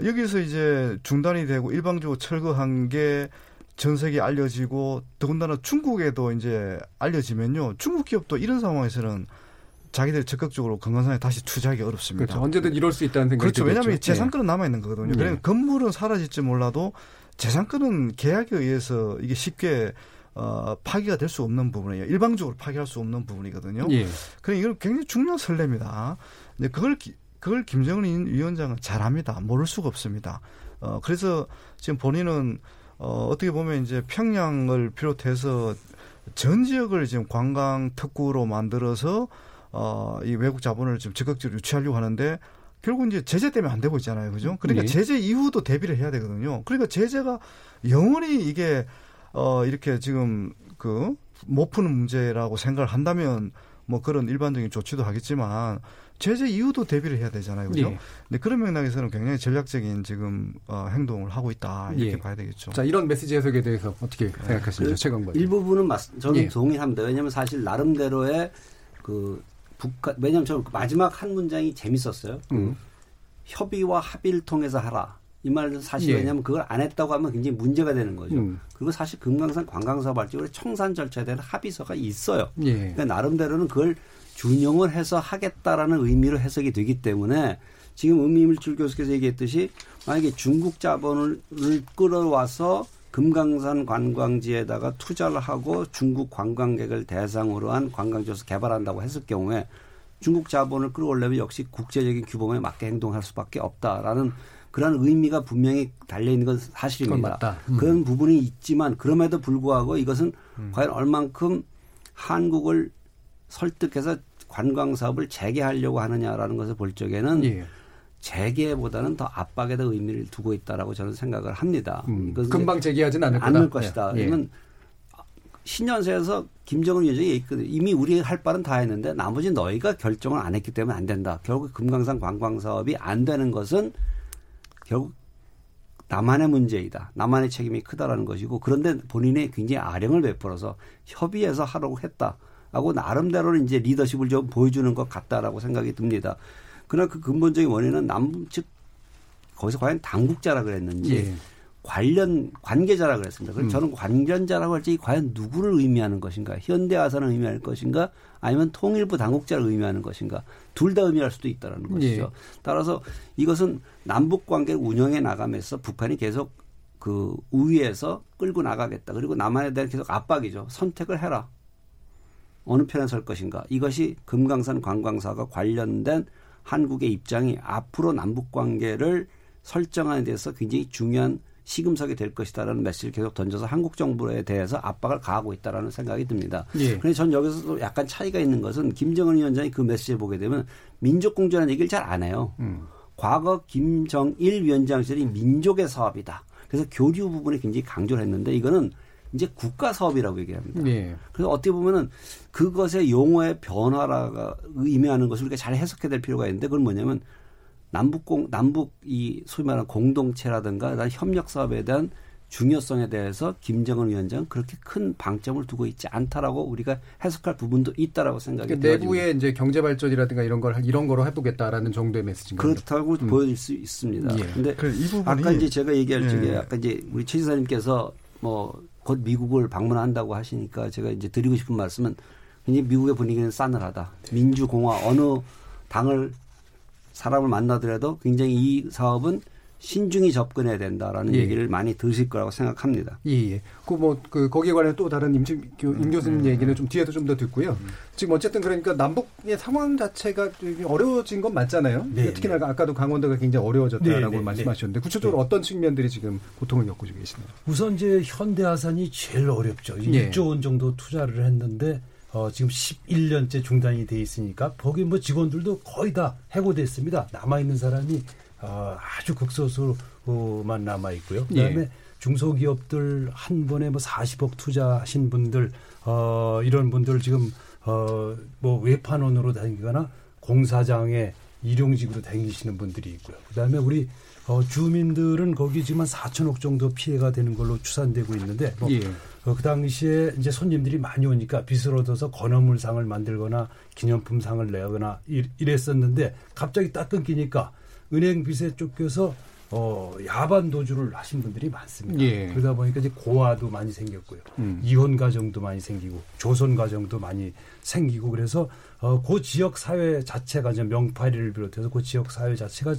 예. 여기서 이제 중단이 되고 일방적으로 철거한 게 전 세계에 알려지고 더군다나 중국에도 이제 알려지면요 중국 기업도 이런 상황에서는 자기들 적극적으로 건강상에 다시 투자하기 어렵습니다. 그렇죠. 언제든 이럴 수 있다는 생각이 그렇죠. 왜냐하면 예. 재산권은 남아 있는 거거든요. 예. 그러니까 건물은 사라질지 몰라도 재산권은 계약에 의해서 이게 쉽게 어, 파기가 될 수 없는 부분이에요. 일방적으로 파기할 수 없는 부분이거든요. 예. 그래 이건 굉장히 중요한 설례입니다. 근데 그걸 기- 그걸 김정은 위원장은 잘합니다. 모를 수가 없습니다. 어 그래서 지금 본인은 어 어떻게 보면 이제 평양을 비롯해서 전 지역을 지금 관광 특구로 만들어서 어 이 외국 자본을 지금 적극적으로 유치하려고 하는데 결국 이제 제재 때문에 안 되고 있잖아요. 그죠? 그러니까 예. 제재 이후도 대비를 해야 되거든요. 그러니까 제재가 영원히 이게 어 이렇게 지금 그 못 푸는 문제라고 생각을 한다면 뭐 그런 일반적인 조치도 하겠지만 제재 이후도 대비를 해야 되잖아요. 그죠? 예. 근데 그런 맥락에서는 굉장히 전략적인 지금 어 행동을 하고 있다. 이렇게 예. 봐야 되겠죠. 자, 이런 메시지 해석에 대해서 어떻게 생각하십니까? 그 최강관. 일부분은 맞, 저는 예. 동의합니다. 왜냐하면 사실 나름대로의 그 북한 왜냐하면 저는 그 마지막 한 문장이 재밌었어요. 그 음. 협의와 합의를 통해서 하라. 이 말은 사실 예. 왜냐하면 그걸 안 했다고 하면 굉장히 문제가 되는 거죠. 음. 그리고 사실 금강산 관광사업 할때 우리 청산 절차에 대한 합의서가 있어요. 예. 그러니까 나름대로는 그걸 준용을 해서 하겠다라는 의미로 해석이 되기 때문에 지금 음임일줄 교수께서 얘기했듯이 만약에 중국 자본을 끌어와서 금강산 관광지에다가 투자를 하고 중국 관광객을 대상으로 한 관광지에서 개발한다고 했을 경우에 중국 자본을 끌어올려면 역시 국제적인 규범에 맞게 행동할 수밖에 없다라는 그런 의미가 분명히 달려 있는 건 사실입니다. 음. 그런 부분이 있지만 그럼에도 불구하고 이것은 과연 얼만큼 한국을 설득해서 관광 사업을 재개하려고 하느냐라는 것을 볼 적에는 예. 재개보다는 더 압박에다 의미를 두고 있다라고 저는 생각을 합니다. 음, 금방 제기하진 않을 거다. 않을 것이다. 예. 그러면 신년사에서 김정은 위원장이. 이미 우리 할 바는 다 했는데 나머지 너희가 결정을 안 했기 때문에 안 된다. 결국 금강산 관광 사업이 안 되는 것은 결국 남한의 문제이다. 남한의 책임이 크다라는 것이고 그런데 본인이 굉장히 아령을 베풀어서 협의해서 하려고 했다. 하고 나름대로는 이제 리더십을 좀 보여주는 것 같다라고 생각이 듭니다. 그러나 그 근본적인 원인은 남북 측 거기서 과연 당국자라 그랬는지 예. 관련 관계자라 그랬습니다. 그래서 음. 저는 관련자라고 할때이 과연 누구를 의미하는 것인가? 현대화선을 의미할 것인가? 아니면 통일부 당국자를 의미하는 것인가? 둘 다 의미할 수도 있다는 것이죠. 예. 따라서 이것은 남북 관계 운영해 나가면서 북한이 계속 그 우위에서 끌고 나가겠다. 그리고 남한에 대한 계속 압박이죠. 선택을 해라. 어느 편에 설 것인가. 이것이 금강산 관광사가 관련된 한국의 입장이 앞으로 남북 관계를 설정하는 데서 굉장히 중요한 시금석이 될 것이다라는 메시지를 계속 던져서 한국 정부에 대해서 압박을 가하고 있다라는 생각이 듭니다. 예. 그런데 전 여기서도 약간 차이가 있는 것은 김정은 위원장이 그 메시지를 보게 되면 민족공존이라는 얘기를 잘 안 해요. 음. 과거 김정일 위원장 시절이 민족의 사업이다. 그래서 교류 부분에 굉장히 강조를 했는데 이거는 이제 국가 사업이라고 얘기합니다. 예. 그래서 어떻게 보면은 그것의 용어의 변화가 의미하는 것을 우리가 잘 해석해야 될 필요가 있는데 그건 뭐냐면 남북 공 남북 이 소위 말하는 공동체라든가 협력 사업에 대한 중요성에 대해서 김정은 위원장 그렇게 큰 방점을 두고 있지 않다라고 우리가 해석할 부분도 있다라고 생각이 그러니까 들어요. 내부의 이제 경제 발전이라든가 이런 걸 이런 거로 해보겠다라는 정도의 메시지인 거죠. 그렇다고 음. 보여질 수 있습니다. 예. 근데 그이 부분이 아까 이제 제가 얘기할 예. 적에 아까 이제 우리 최 지사님께서 뭐 곧 미국을 방문한다고 하시니까 제가 이제 드리고 싶은 말씀은 굉장히 미국의 분위기는 싸늘하다. 민주공화 어느 당을 사람을 만나더라도 굉장히 이 사업은 신중히 접근해야 된다라는 예. 얘기를 많이 들으실 거라고 생각합니다. 예, 예. 그 뭐, 그, 거기에 관해 또 다른 임, 교, 임 교수님 음. 얘기는 좀 뒤에도 좀 더 듣고요. 지금 어쨌든 그러니까 남북의 상황 자체가 좀 어려워진 건 맞잖아요. 네, 특히나 아까도 강원도가 굉장히 어려워졌다라고 네, 네, 말씀하셨는데 구체적으로 어떤 측면들이 지금 고통을 겪고 계시나요? 우선 이제 현대화산이 제일 어렵죠. 예. 6조 원 정도 투자를 했는데 어, 지금 11년째 중단이 돼 있으니까 거기 뭐 직원들도 거의 다 해고됐습니다. 남아 있는 사람이 어, 아주 극소수만 남아 있고요. 그다음에 예. 중소기업들 한 번에 뭐 40억 투자하신 분들 어, 이런 분들 지금 어, 뭐 외판원으로 다니거나 공사장에 일용직으로 다니시는 분들이 있고요. 그다음에 우리 어, 주민들은 거기 지금 한 4천억 정도 피해가 되는 걸로 추산되고 있는데 뭐 예. 어, 그 당시에 이제 손님들이 많이 오니까 빚을 얻어서 건어물상을 만들거나 기념품상을 내거나 이- 이랬었는데 갑자기 딱 끊기니까 은행 빚에 쫓겨서 어, 야반 도주를 하신 분들이 많습니다. 예. 그러다 보니까 이제 고아도 많이 생겼고요. 음. 이혼 가정도 많이 생기고 조선 가정도 많이 생기고 그래서 어, 그 지역 사회 자체가 이제 명파리를 비롯해서 그 지역 사회 자체가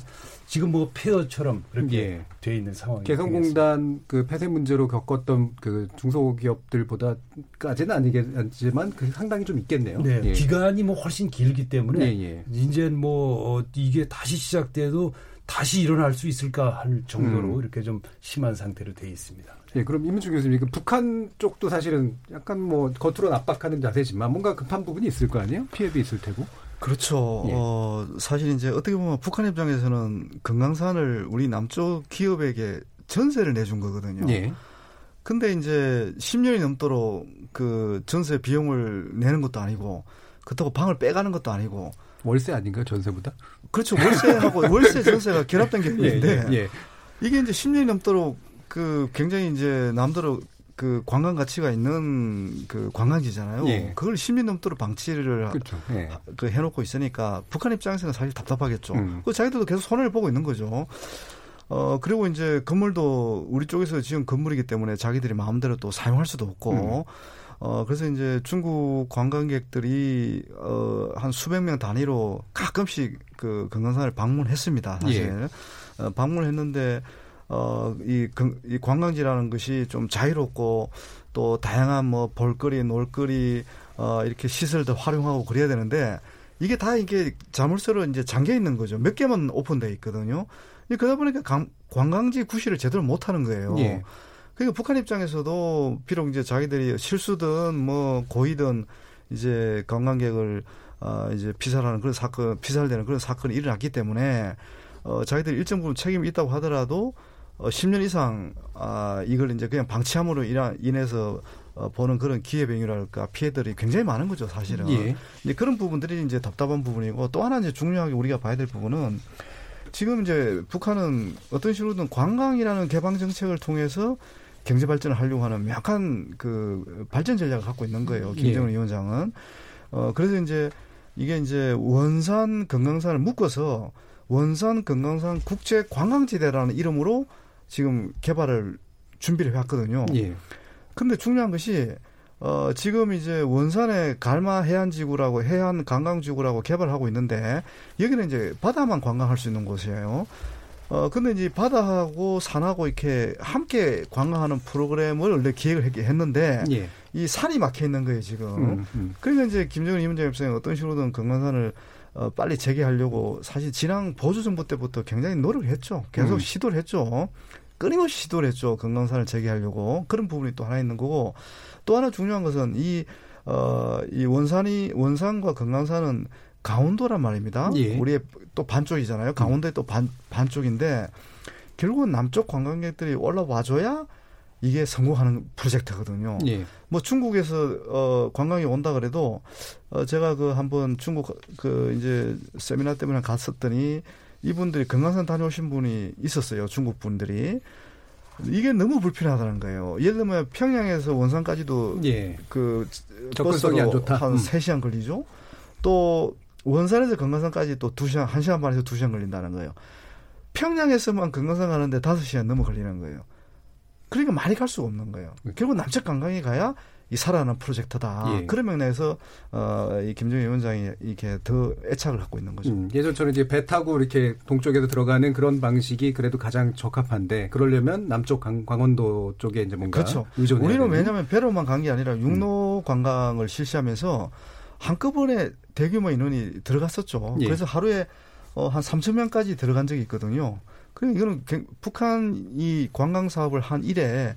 지금 뭐 폐허처럼 그렇게 예. 돼 있는 상황이 개성공단 그 폐쇄 문제로 겪었던 그 중소기업들보다까지는 아니겠지만 그 상당히 좀 있겠네요. 네, 예. 기간이 뭐 훨씬 길기 때문에 예, 예. 이제 뭐 어, 이게 다시 시작돼도 다시 일어날 수 있을까 할 정도로 음. 이렇게 좀 심한 상태로 돼 있습니다. 예, 그럼 이문주 교수님, 그 북한 쪽도 사실은 약간 뭐 겉으로는 압박하는 자세지만 뭔가 급한 부분이 있을 거 아니에요? 피해도 있을 테고. 그렇죠. 예. 어, 사실 이제 어떻게 보면 북한 입장에서는 금강산을 우리 남쪽 기업에게 전세를 내준 거거든요. 예. 근데 이제 10년이 넘도록 그 전세 비용을 내는 것도 아니고 그렇다고 방을 빼가는 것도 아니고 월세 아닌가요, 전세보다? 그렇죠. 월세하고 월세 전세가 결합된 게 있는데 예, 예. 이게 이제 10년이 넘도록 그 굉장히 이제 남도로 그 관광 가치가 있는 그 관광지잖아요. 예. 그걸 10년 넘도록 방치를 그렇죠. 예. 하- 그 해놓고 있으니까 북한 입장에서는 사실 답답하겠죠. 음. 그 자기들도 계속 손해를 보고 있는 거죠. 어 그리고 이제 건물도 우리 쪽에서 지은 건물이기 때문에 자기들이 마음대로 또 사용할 수도 없고. 음. 어 그래서 이제 중국 관광객들이 어 한 수백 명 단위로 가끔씩 그 금강산을 방문했습니다. 사실 예. 어, 방문했는데 어 이 이 관광지라는 것이 좀 자유롭고 또 다양한 뭐 볼거리, 놀거리 어 이렇게 시설들 활용하고 그래야 되는데 이게 다 이게 자물쇠로 이제 잠겨 있는 거죠. 몇 개만 오픈돼 있거든요. 그러다 보니까 관- 관광지 구실을 제대로 못 하는 거예요. 예. 그러니까 북한 입장에서도 비록 이제 자기들이 실수든 뭐 고의든 이제 관광객을 어 이제 피살하는 그런 사건, 피살되는 그런 사건이 일어났기 때문에 어 자기들이 일정 부분 책임이 있다고 하더라도 어 10년 이상 아 이걸 이제 그냥 방치함으로 인해서 어 보는 그런 기회병이랄까 피해들이 굉장히 많은 거죠, 사실은. 예. 이제 그런 부분들이 이제 답답한 부분이고 또 하나 이제 중요하게 우리가 봐야 될 부분은 지금 이제 북한은 어떤 식으로든 관광이라는 개방 정책을 통해서 경제 발전을 하려고 하는 명확한 그 발전 전략을 갖고 있는 거예요. 김정은 예. 위원장은. 어 그래서 이제 이게 이제 원산 금강산을 묶어서 원산 금강산 국제 관광지대라는 이름으로 지금 개발을 준비를 해왔거든요. 예. 근데 중요한 것이 어 지금 이제 원산에 갈마 해안지구라고 해안 관광지구라고 개발하고 있는데 여기는 이제 바다만 관광할 수 있는 곳이에요. 어 근데 이제 바다하고 산하고 이렇게 함께 관광하는 프로그램을 원래 기획을 했- 했는데 예. 이 산이 막혀 있는 거예요 지금. 음, 음. 그러니까 이제 김정은 위원장 입장에 어떤 식으로든 금강산을 어, 빨리 재개하려고 사실 지난 보수 정부 때부터 굉장히 노력을 했죠. 계속 음. 시도를 했죠. 끊임없이 시도를 했죠. 금강산을 재개하려고 그런 부분이 또 하나 있는 거고 또 하나 중요한 것은 이 어, 이 원산이 원산과 금강산은 강원도란 말입니다. 예. 우리의 또 반쪽이잖아요. 강원도의 또 반, 반쪽인데 결국은 남쪽 관광객들이 올라와줘야 이게 성공하는 프로젝트거든요. 예. 뭐 중국에서 어 관광이 온다 그래도 어 제가 그 한번 중국 그 이제 세미나 때문에 갔었더니 이분들이 금강산 다녀오신 분이 있었어요. 중국 분들이 이게 너무 불편하다는 거예요. 예를 들면 평양에서 원산까지도 예. 그 접근성이 안 버스로 좋다. 한 음. 세시간 걸리죠. 또 원산에서 금강산까지 또 두 시간 한 시간 반에서 두 시간 걸린다는 거예요. 평양에서만 금강산 가는데 다섯 시간 넘어 걸리는 거예요. 그러니까 많이 갈 수가 없는 거예요. 결국 남쪽 관광이 가야 이 살아나는 프로젝트다. 예. 그런 면에서 어, 이 김정일 위원장이 이렇게 더 애착을 갖고 있는 거죠. 음, 예전처럼 이제 배 타고 이렇게 동쪽에서 들어가는 그런 방식이 그래도 가장 적합한데 그러려면 남쪽 강, 강원도 쪽에 이제 뭔가 그렇죠. 우리는 되는. 음. 왜냐하면 배로만 간 게 아니라 육로 관광을 실시하면서 한꺼번에 대규모 인원이 들어갔었죠. 예. 그래서 하루에 어, 한 3천 명까지 들어간 적이 있거든요. 그럼 이거는 굉- 북한이 관광 사업을 한 일에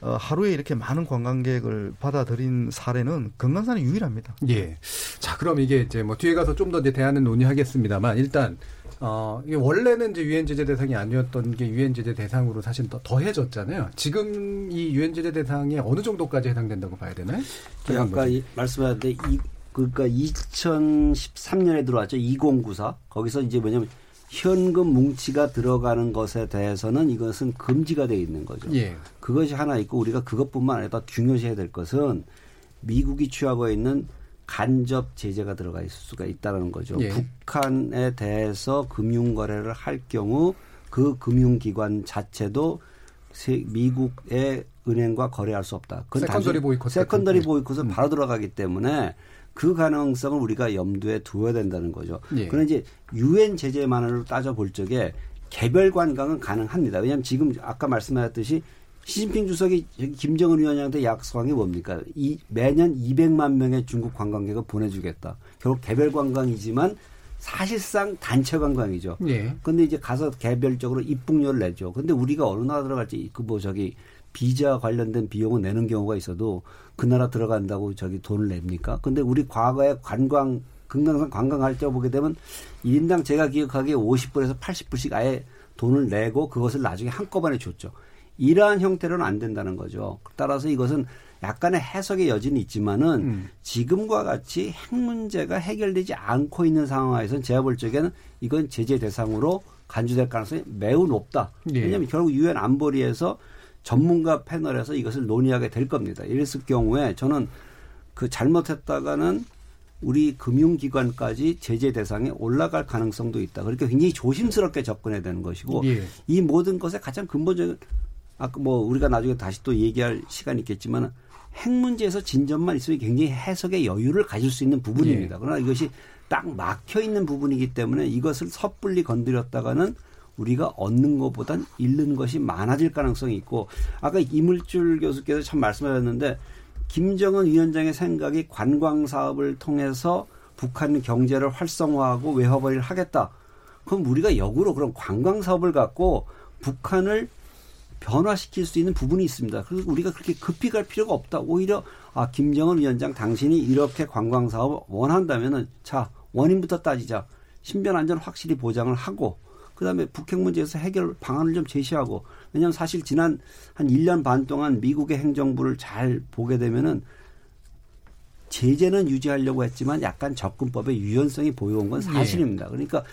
어, 하루에 이렇게 많은 관광객을 받아들인 사례는 금강산이 유일합니다. 예. 자, 그럼 이게 이제 뭐 뒤에 가서 좀 더 이제 대안은 논의하겠습니다만 일단 어, 이게 원래는 이제 유엔 제재 대상이 아니었던 게 유엔 제재 대상으로 사실 더 더해졌잖아요. 지금 이 유엔 제재 대상에 어느 정도까지 해당된다고 봐야 되나요? 그 아까 이- 말씀하셨는데 이 그러니까 2013년에 들어왔죠. 2094 거기서 이제 뭐냐면 현금 뭉치가 들어가는 것에 대해서는 이것은 금지가 돼 있는 거죠. 예. 그것이 하나 있고 우리가 그것뿐만 아니라 중요시해야 될 것은 미국이 취하고 있는 간접 제재가 들어가 있을 수가 있다는 거죠. 예. 북한에 대해서 금융 거래를 할 경우 그 금융기관 자체도 세- 미국의 은행과 거래할 수 없다. 그건 secondary boycott secondary 같은. 보이콧은 바로 들어가기 때문에 그 가능성을 우리가 염두에 두어야 된다는 거죠. 예. 그런데 이제 유엔 제재만으로 따져 볼 적에 개별 관광은 가능합니다. 왜냐하면 지금 아까 말씀하셨듯이 시진핑 주석이 김정은 위원장한테 약속한 게 뭡니까? 이 매년 200만 명의 중국 관광객을 보내주겠다. 결국 개별 관광이지만 사실상 단체 관광이죠. 예. 근데 이제 가서 개별적으로 입국료를 내죠. 근데 우리가 어느 나라 들어갈지 그 뭐 저기 비자 관련된 비용을 내는 경우가 있어도 그 나라 들어간다고 저기 돈을 냅니까? 근데 우리 과거에 관광 금강산 관광할 때 보게 되면 1인당 제가 기억하기에 50불에서 80불씩 아예 돈을 내고 그것을 나중에 한꺼번에 줬죠. 이러한 형태로는 안 된다는 거죠. 따라서 이것은 약간의 해석의 여지는 있지만은 음. 지금과 같이 핵 문제가 해결되지 않고 있는 상황에서는 제가 볼 적에는 이건 제재 대상으로 간주될 가능성이 매우 높다. 예. 왜냐하면 결국 유엔 안보리에서 전문가 패널에서 이것을 논의하게 될 겁니다. 이랬을 경우에 저는 그 잘못했다가는 우리 금융기관까지 제재 대상에 올라갈 가능성도 있다. 그러니까 굉장히 조심스럽게 접근해야 되는 것이고 예. 이 모든 것의 가장 근본적인 아까 뭐 우리가 나중에 다시 또 얘기할 시간이 있겠지만 핵 문제에서 진전만 있으면 굉장히 해석의 여유를 가질 수 있는 부분입니다. 그러나 이것이 딱 막혀 있는 부분이기 때문에 이것을 섣불리 건드렸다가는 우리가 얻는 것보단 잃는 것이 많아질 가능성이 있고 아까 이물줄 교수께서 참 말씀하셨는데 김정은 위원장의 생각이 관광 사업을 통해서 북한 경제를 활성화하고 외화벌이를 하겠다. 그럼 우리가 역으로 그런 관광 사업을 갖고 북한을 변화시킬 수 있는 부분이 있습니다. 그래서 우리가 그렇게 급히 갈 필요가 없다. 오히려 아 김정은 위원장 당신이 이렇게 관광 사업을 원한다면은 자 원인부터 따지자. 신변 안전 확실히 보장을 하고 그다음에 북핵 문제에서 해결 방안을 좀 제시하고 왜냐하면 사실 지난 한 1년 반 동안 미국의 행정부를 잘 보게 되면은 제재는 유지하려고 했지만 약간 접근법의 유연성이 보여온 건 사실입니다. 그러니까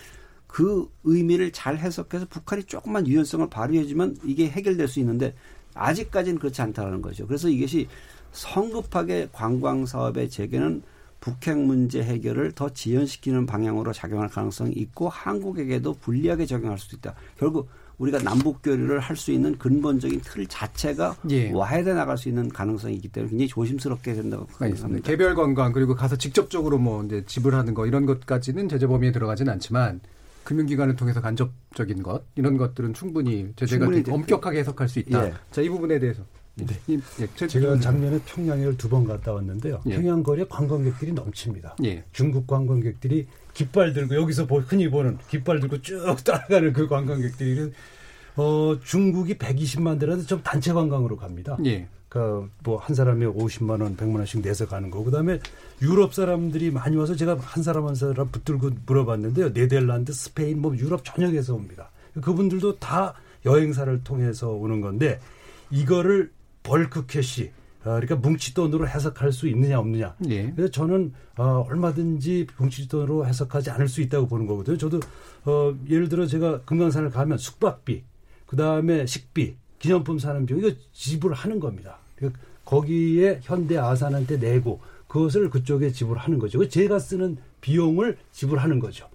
그 의미를 잘 해석해서 북한이 조금만 유연성을 발휘해주면 이게 해결될 수 있는데 아직까지는 그렇지 않다는 거죠. 그래서 이것이 성급하게 관광 사업의 재개는 북핵 문제 해결을 더 지연시키는 방향으로 작용할 가능성이 있고 한국에게도 불리하게 적용할 수도 있다. 결국 우리가 남북 교류를 할 수 있는 근본적인 틀 자체가 예. 와해돼 나갈 수 있는 가능성이 있기 때문에 굉장히 조심스럽게 된다고. 생각합니다. 개별 관광 그리고 가서 직접적으로 뭐 이제 지불하는 거 이런 것까지는 제재 범위에 들어가진 않지만 금융기관을 통해서 간접적인 것 이런 것들은 충분히 제재가 충분히 좀 엄격하게 해석할 수 있다. 예. 자, 이 부분에 대해서 네. 이- 예, 최- 제가 작년에 평양을 두 번 갔다 왔는데요. 예. 평양 거리에 관광객들이 넘칩니다. 예. 중국 관광객들이 깃발 들고 여기서 보- 흔히 보는 깃발 들고 쭉 따라가는 그 관광객들이 어 중국이 120만 대라도 좀 단체 관광으로 갑니다. 예. 그러니까 뭐 한 사람이 50만 원, 100만 원씩 내서 가는 거. 그다음에 유럽 사람들이 많이 와서 제가 한 사람 한 사람 붙들고 물어봤는데요. 네덜란드, 스페인, 뭐 유럽 전역에서 옵니다. 그분들도 다 여행사를 통해서 오는 건데 이거를 bulk cash 아, 그러니까 뭉치 돈으로 해석할 수 있느냐 없느냐. 예. 그래서 저는 어, 얼마든지 뭉치 돈으로 해석하지 않을 수 있다고 보는 거거든요. 저도 어, 예를 들어 제가 금강산을 가면 숙박비, 그 다음에 식비, 기념품 사는 비용 이거 지불하는 겁니다. 그러니까 거기에 현대 아산한테 내고 그것을 그쪽에 지불하는 거죠. 그 제가 쓰는 비용을 지불하는 거죠.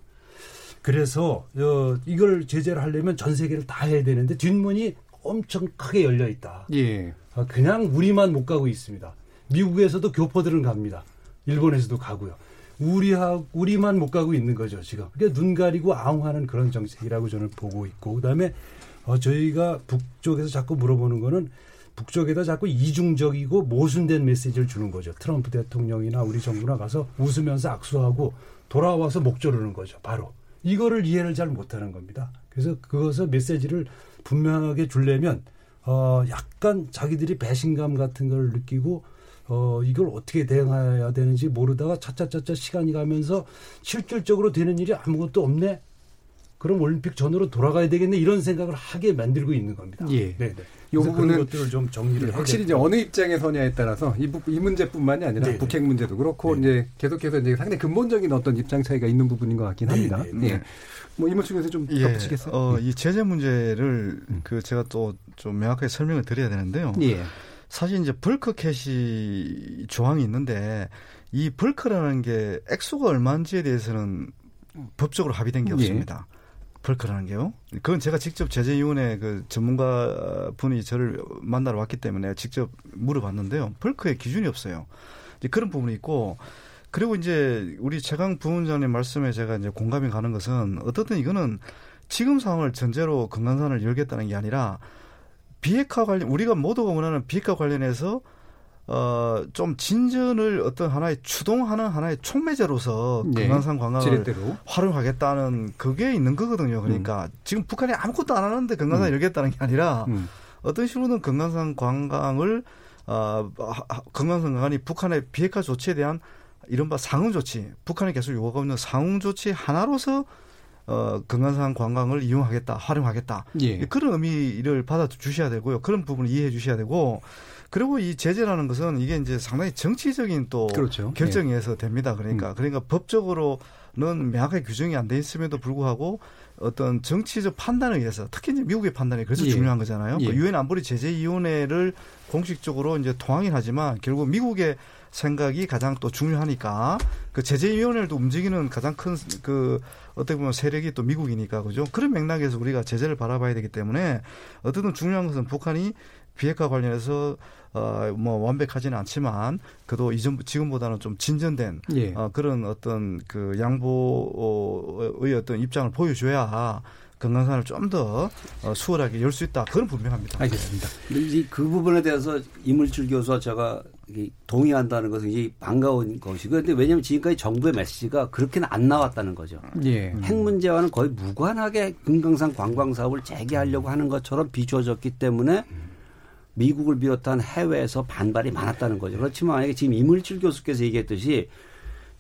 그래서 어, 이걸 제재를 하려면 전 세계를 다 해야 되는데 뒷문이 엄청 크게 열려 있다. 예. 아, 그냥 우리만 못 가고 있습니다. 미국에서도 교포들은 갑니다. 일본에서도 가고요. 우리하 우리만 못 가고 있는 거죠 지금. 그러니까 눈 가리고 아웅하는 그런 정책이라고 저는 보고 있고 그다음에 어, 저희가 북쪽에서 자꾸 물어보는 거는 북쪽에다 자꾸 이중적이고 모순된 메시지를 주는 거죠. 트럼프 대통령이나 우리 정부나 가서 웃으면서 악수하고 돌아와서 목 조르는 거죠. 바로 이거를 이해를 잘 못하는 겁니다. 그래서 그것을 메시지를 분명하게 주려면 어, 약간 자기들이 배신감 같은 걸 느끼고 어, 이걸 어떻게 대응해야 되는지 모르다가 차차차차 시간이 가면서 실질적으로 되는 일이 아무것도 없네. 그럼 올림픽 전으로 돌아가야 되겠네 이런 생각을 하게 만들고 있는 겁니다. 예. 네, 네. 이 부분은 좀 정리를 해야 확실히 이제 될 어느 입장에 서냐에 따라서 이, 부, 이 문제뿐만이 아니라 네, 북핵 문제도 그렇고 이제 계속해서 이제 상당히 근본적인 어떤 입장 차이가 있는 부분인 것 같긴 합니다. 네, 네. 예. 뭐 이모측에서 좀 예, 덧붙이겠어요? 어, 예. 이 제재 문제를 그 제가 또 좀 명확하게 설명을 드려야 되는데요. 예. 사실 이제 bulk cash 조항이 있는데 이 bulk라는 게 액수가 얼마인지에 대해서는 법적으로 합의된 게 예. 없습니다. bulk라는 게요. 그건 제가 직접 제재위원회 그 전문가 분이 저를 만나러 왔기 때문에 직접 물어봤는데요. bulk의 기준이 없어요. 이제 그런 부분이 있고 그리고 이제 우리 최강 부원장님 말씀에 제가 이제 공감이 가는 것은 어떻든 이거는 지금 상황을 전제로 금강산을 열겠다는 게 아니라 비핵화 관련 우리가 모두가 원하는 비핵화 관련해서 어 좀 진전을 어떤 하나의 추동하는 하나의 촉매제로서 네. 금강산 관광을 지렛대로. 활용하겠다는 그게 있는 거거든요. 그러니까 지금 북한이 아무것도 안 하는데 금강산 음. 열겠다는 게 아니라 음. 어떤 식으로든 금강산 관광을 어, 하- 금강산 관광이 북한의 비핵화 조치에 대한 이른바 상응 조치, 북한이 계속 요구하고 있는 상응 조치 하나로서 어, 금강산 관광을 이용하겠다, 활용하겠다. 예. 그런 의미를 받아 주셔야 되고요. 그런 부분을 이해해 주셔야 되고, 그리고 이 제재라는 것은 이게 이제 상당히 정치적인 또 그렇죠. 결정에 의해서 됩니다. 그러니까 음. 그러니까 법적으로는 명확하게 규정이 안 돼 있음에도 불구하고 어떤 정치적 판단에 의해서 특히 이제 미국의 판단이 그래서 예. 중요한 거잖아요. 예. 그 유엔 안보리 제재위원회를 공식적으로 이제 통하긴 하지만 결국 미국의 생각이 가장 또 중요하니까 그 제재위원회를 또 움직이는 가장 큰 그 어떻게 보면 세력이 또 미국이니까 그죠. 그런 맥락에서 우리가 제재를 바라봐야 되기 때문에 어쨌든 중요한 것은 북한이 비핵화 관련해서 어 뭐 완벽하지는 않지만 그래도 이전 지금보다는 좀 진전된 예. 어, 그런 어떤 그 양보의 어떤 입장을 보여줘야 금강산을 좀더 어, 수월하게 열 수 있다. 그건 분명합니다. 알겠습니다. 그 부분에 대해서 이물질 교수와 제가 동의한다는 것은 이제 반가운 것이고 그런데 왜냐하면 지금까지 정부의 메시지가 그렇게는 안 나왔다는 거죠. 예. 핵 문제와는 거의 무관하게 금강산 관광 사업을 재개하려고 하는 것처럼 비춰졌기 때문에 미국을 비롯한 해외에서 반발이 많았다는 거죠. 그렇지만 만약에 지금 이물질 교수께서 얘기했듯이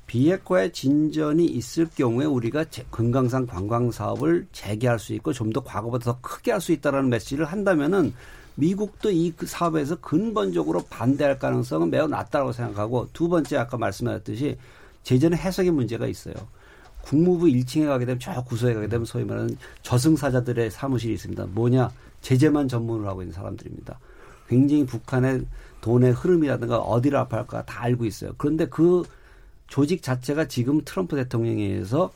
비핵화의 진전이 있을 경우에 우리가 제- 금강산 관광 사업을 재개할 수 있고 좀 더 과거보다 더 크게 할 수 있다라는 메시지를 한다면은 미국도 이그 사업에서 근본적으로 반대할 가능성은 매우 낮다고 생각하고 두 번째 아까 말씀하셨듯이 제재는 해석의 문제가 있어요. 국무부 1층에 가게 되면 저 구소에 가게 되면 소위 말하는 저승사자들의 사무실이 있습니다. 뭐냐? 제재만 전문으로 하고 있는 사람들입니다. 굉장히 북한의 돈의 흐름이라든가 어디를 아파할까 다 알고 있어요. 그런데 그 조직 자체가 지금 트럼프 대통령에 의해서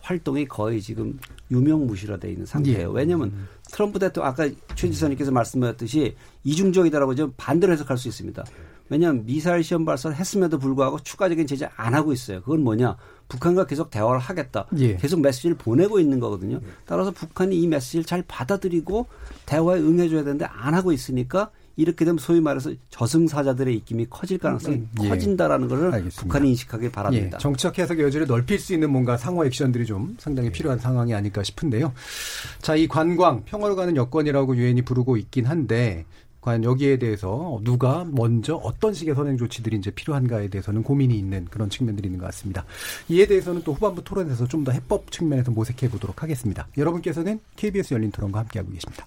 활동이 거의 지금 유명무실화되어 있는 상태예요. 왜냐하면 트럼프 대통령 아까 최 지사님께서 말씀하셨듯이 이중적이다라고 좀 반대로 해석할 수 있습니다. 왜냐하면 미사일 시험 발사를 했음에도 불구하고 추가적인 제재 안 하고 있어요. 그건 뭐냐? 북한과 계속 대화를 하겠다. 예. 계속 메시지를 보내고 있는 거거든요. 따라서 북한이 이 메시지를 잘 받아들이고 대화에 응해줘야 되는데 안 하고 있으니까 이렇게 되면 소위 말해서 저승사자들의 입김이 커질 가능성이 예. 커진다라는 것을 알겠습니다. 북한이 인식하길 바랍니다. 예, 정치적 해석 여지를 넓힐 수 있는 뭔가 상호 액션들이 좀 상당히 필요한 상황이 아닐까 싶은데요. 자, 이 관광 평화로 가는 여건이라고 유엔이 부르고 있긴 한데 과연 여기에 대해서 누가 먼저 어떤 식의 선행 조치들이 이제 필요한가에 대해서는 고민이 있는 그런 측면들이 있는 것 같습니다. 이에 대해서는 또 후반부 토론에서 좀 더 해법 측면에서 모색해 보도록 하겠습니다. 여러분께서는 KBS 열린 토론과 함께하고 계십니다.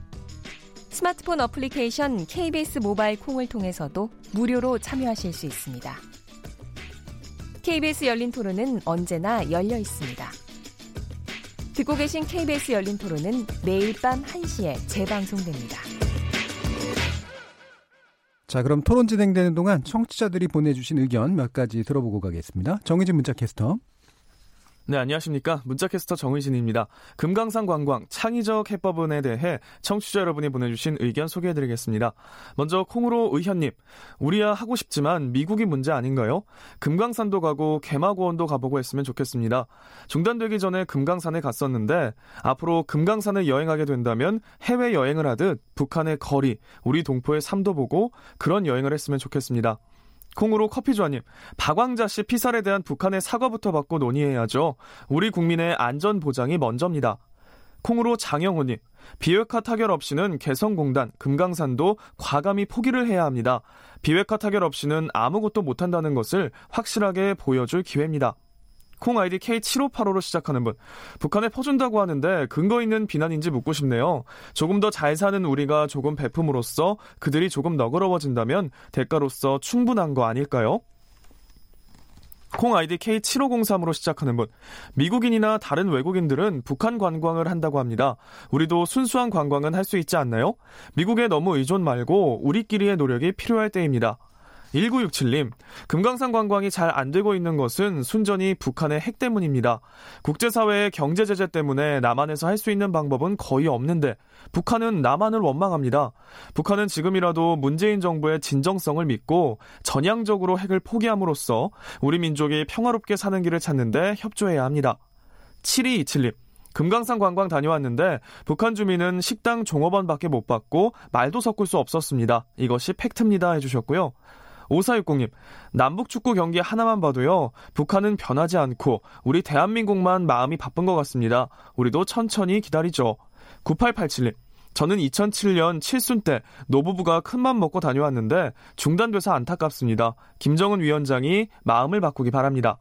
스마트폰 어플리케이션 KBS 모바일 콩을 통해서도 무료로 참여하실 수 있습니다. KBS 열린 토론은 언제나 열려 있습니다. 듣고 계신 KBS 열린 토론은 매일 밤 1시에 재방송됩니다. 자, 그럼 토론 진행되는 동안 청취자들이 보내주신 의견 몇 가지 들어보고 가겠습니다. 정의진 문자 캐스터. 네, 안녕하십니까. 문자캐스터 정의진입니다. 금강산 관광 창의적 해법은에 대해 청취자 여러분이 보내주신 의견 소개해드리겠습니다. 먼저 콩으로 의현님, 우리야 하고 싶지만 미국이 문제 아닌가요? 금강산도 가고 개마고원도 가보고 했으면 좋겠습니다. 중단되기 전에 금강산에 갔었는데 앞으로 금강산을 여행하게 된다면 해외 여행을 하듯 북한의 거리, 우리 동포의 삶도 보고 그런 여행을 했으면 좋겠습니다. 콩으로 커피조아님, 박왕자 씨 피살에 대한 북한의 사과부터 받고 논의해야죠. 우리 국민의 안전 보장이 먼저입니다. 콩으로 장영호님, 비핵화 타결 없이는 개성공단, 금강산도 과감히 포기를 해야 합니다. 비핵화 타결 없이는 아무것도 못한다는 것을 확실하게 보여줄 기회입니다. 콩 아이디 K7585로 시작하는 분. 북한에 퍼준다고 하는데 근거 있는 비난인지 묻고 싶네요. 조금 더 잘 사는 우리가 조금 베품으로써 그들이 조금 너그러워진다면 대가로서 충분한 거 아닐까요? 콩 아이디 K7503으로 시작하는 분. 미국인이나 다른 외국인들은 북한 관광을 한다고 합니다. 우리도 순수한 관광은 할 수 있지 않나요? 미국에 너무 의존 말고 우리끼리의 노력이 필요할 때입니다. 1967님, 금강산 관광이 잘 안 되고 있는 것은 순전히 북한의 핵 때문입니다. 국제사회의 경제 제재 때문에 남한에서 할 수 있는 방법은 거의 없는데, 북한은 남한을 원망합니다. 북한은 지금이라도 문재인 정부의 진정성을 믿고 전향적으로 핵을 포기함으로써 우리 민족이 평화롭게 사는 길을 찾는데 협조해야 합니다. 7227님, 금강산 관광 다녀왔는데 북한 주민은 식당 종업원밖에 못 받고 말도 섞을 수 없었습니다. 이것이 팩트입니다 해주셨고요. 5460님, 남북 축구 경기 하나만 봐도요, 북한은 변하지 않고, 우리 대한민국만 마음이 바쁜 것 같습니다. 우리도 천천히 기다리죠. 9887님, 저는 2007년 칠순 때 노부부가 큰맘 먹고 다녀왔는데 중단돼서 안타깝습니다. 김정은 위원장이 마음을 바꾸기 바랍니다.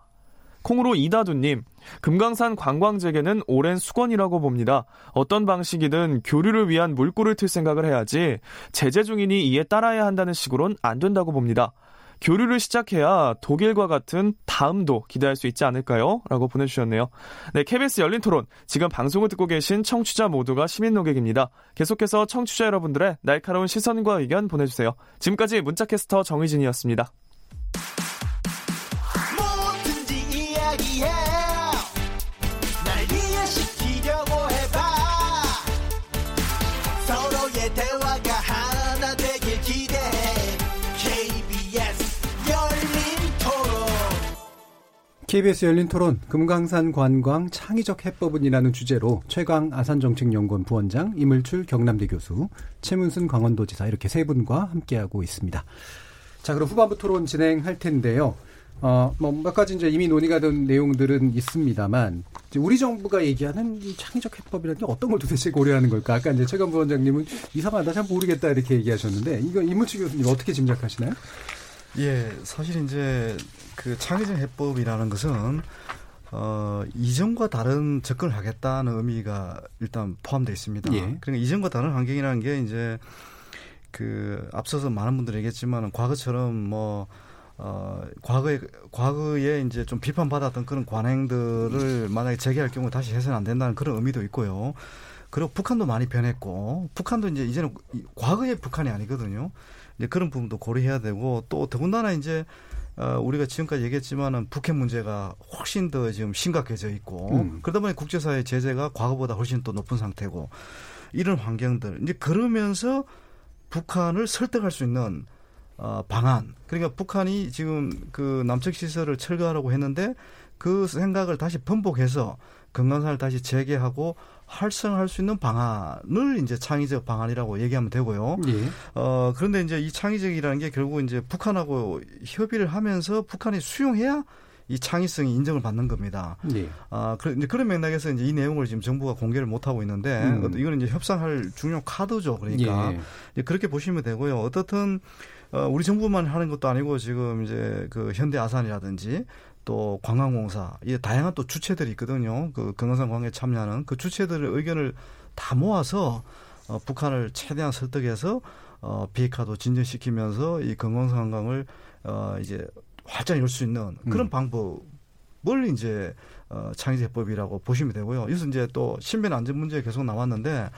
콩으로 이다두님, 금강산 관광재개는 오랜 수건이라고 봅니다. 어떤 방식이든 교류를 위한 물꼬를 틀 생각을 해야지 제재 중이니 이에 따라야 한다는 식으론 안 된다고 봅니다. 교류를 시작해야 독일과 같은 다음도 기대할 수 있지 않을까요? 라고 보내주셨네요. 네, KBS 열린 토론. 지금 방송을 듣고 계신 청취자 모두가 시민 노객입니다. 계속해서 청취자 여러분들의 날카로운 시선과 의견 보내주세요. 지금까지 문자캐스터 정의진이었습니다. KBS 열린 토론 금강산 관광 창의적 해법은이라는 주제로 최강 아산정책연구원 부원장 이물출 경남대 교수 최문순 강원도지사 이렇게 세 분과 함께하고 있습니다. 자 그럼 후반부 토론 진행할 텐데요. 어, 뭐, 몇 가지 이제 이미 논의가 된 내용들은 있습니다만, 우리 정부가 얘기하는 이 창의적 해법이라는 게 어떤 걸 도대체 고려하는 걸까? 아까 이제 최강 부원장님은 이상하다, 잘 모르겠다, 이렇게 얘기하셨는데, 이거 이문치 교수님 어떻게 짐작하시나요? 예, 사실 이제 그 창의적 해법이라는 것은 어, 이전과 다른 접근을 하겠다는 의미가 일단 포함되어 있습니다. 예. 그러니까 이전과 다른 환경이라는 게 이제 그 앞서서 많은 분들이 얘기했지만 과거처럼 뭐 어, 과거에, 과거에 이제 좀 비판받았던 그런 관행들을 만약에 재개할 경우 다시 해서는 안 된다는 그런 의미도 있고요. 그리고 북한도 많이 변했고, 북한도 이제 이제는 과거의 북한이 아니거든요. 이제 그런 부분도 고려해야 되고, 또 더군다나 이제, 어, 우리가 지금까지 얘기했지만은 북핵 문제가 훨씬 더 지금 심각해져 있고, 음. 그러다 보니 국제사회 제재가 과거보다 훨씬 더 높은 상태고, 이런 환경들. 이제 그러면서 북한을 설득할 수 있는 어, 방안. 그러니까 북한이 지금 그 남측 시설을 철거하라고 했는데 그 생각을 다시 번복해서 금강산을 다시 재개하고 활성화할 수 있는 방안을 이제 창의적 방안이라고 얘기하면 되고요. 예. 어, 그런데 이제 이 창의적이라는 게 결국 이제 북한하고 협의를 하면서 북한이 수용해야 이 창의성이 인정을 받는 겁니다. 예. 아, 그, 이제 그런 맥락에서 이제 이 내용을 지금 정부가 공개를 못 하고 있는데 음. 이거는 이제 협상할 중요한 카드죠. 그러니까 예. 그렇게 보시면 되고요. 어떻든 어, 우리 정부만 하는 것도 아니고 지금 이제 그 현대 아산이라든지 또 관광공사 이 다양한 또 주체들이 있거든요. 그 금강산 관계에 참여하는 그 주체들의 의견을 다 모아서 어, 북한을 최대한 설득해서 어, 비핵화도 진전시키면서 이 금강산 관광을 어, 이제 활짝 열 수 있는 그런 음. 방법을 이제 어, 창의적 해법이라고 보시면 되고요. 여기서 이제 또 신변 안전 문제 계속 나왔는데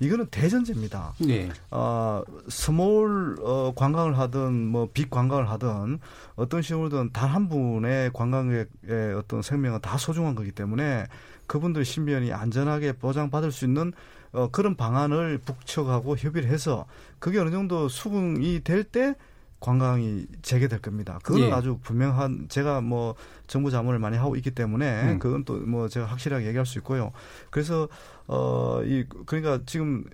이거는 대전제입니다. 네. 어, small 어, 관광을 하든 뭐 big 관광을 하든 어떤 식으로든 단 한 분의 관광객의 어떤 생명은 다 소중한 거기 때문에 그분들 신변이 안전하게 보장받을 수 있는 어, 그런 방안을 북측하고 협의를 해서 그게 어느 정도 수긍이 될때 관광이 재개될 겁니다. 그건 예. 아주 분명한 제가 뭐 정부 자문을 많이 하고 있기 때문에 음. 그건 또 뭐 제가 확실하게 얘기할 수 있고요. 그래서 어이 그러니까 지금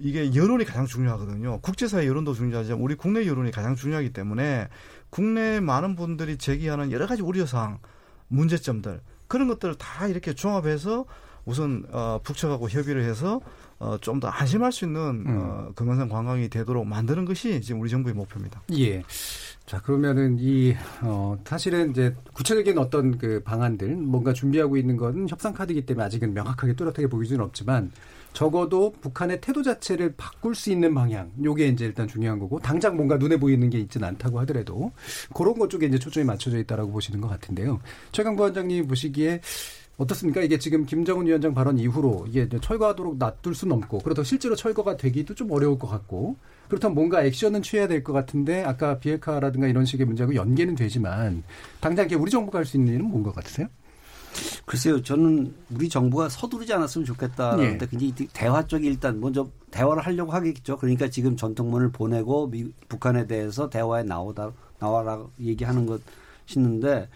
이게 여론이 가장 중요하거든요. 국제사회 여론도 중요하지만 우리 국내 여론이 가장 중요하기 때문에 국내 많은 분들이 제기하는 여러 가지 우려사항, 문제점들 그런 것들을 다 이렇게 종합해서 우선 어, 북측하고 협의를 해서 어, 좀 더 안심할 수 있는 음. 어, 금강산 관광이 되도록 만드는 것이 지금 우리 정부의 목표입니다. 예. 자 그러면은 이 어, 사실은 이제 구체적인 어떤 그 방안들 뭔가 준비하고 있는 건 협상 카드이기 때문에 아직은 명확하게 뚜렷하게 보이지는 없지만 적어도 북한의 태도 자체를 바꿀 수 있는 방향 요게 이제 일단 중요한 거고 당장 뭔가 눈에 보이는 게 있지는 않다고 하더라도 그런 것 쪽에 이제 초점이 맞춰져 있다라고 보시는 것 같은데요. 최강 부원장님 보시기에 어떻습니까? 이게 지금 김정은 위원장 발언 이후로 이게 철거하도록 놔둘 수는 없고 그렇다고 실제로 철거가 되기도 좀 어려울 것 같고 그렇다면 뭔가 액션은 취해야 될 것 같은데 아까 비핵화라든가 이런 식의 문제하고 연계는 되지만 당장 우리 정부가 할 수 있는 일은 뭔 것 같으세요? 글쎄요, 저는 우리 정부가 서두르지 않았으면 좋겠다는데 예. 굉장히 대화 쪽이 일단 먼저 대화를 하려고 하겠죠. 그러니까 지금 전통문을 보내고 미, 북한에 대해서 대화에 나오다 나와라 얘기하는 것이있는데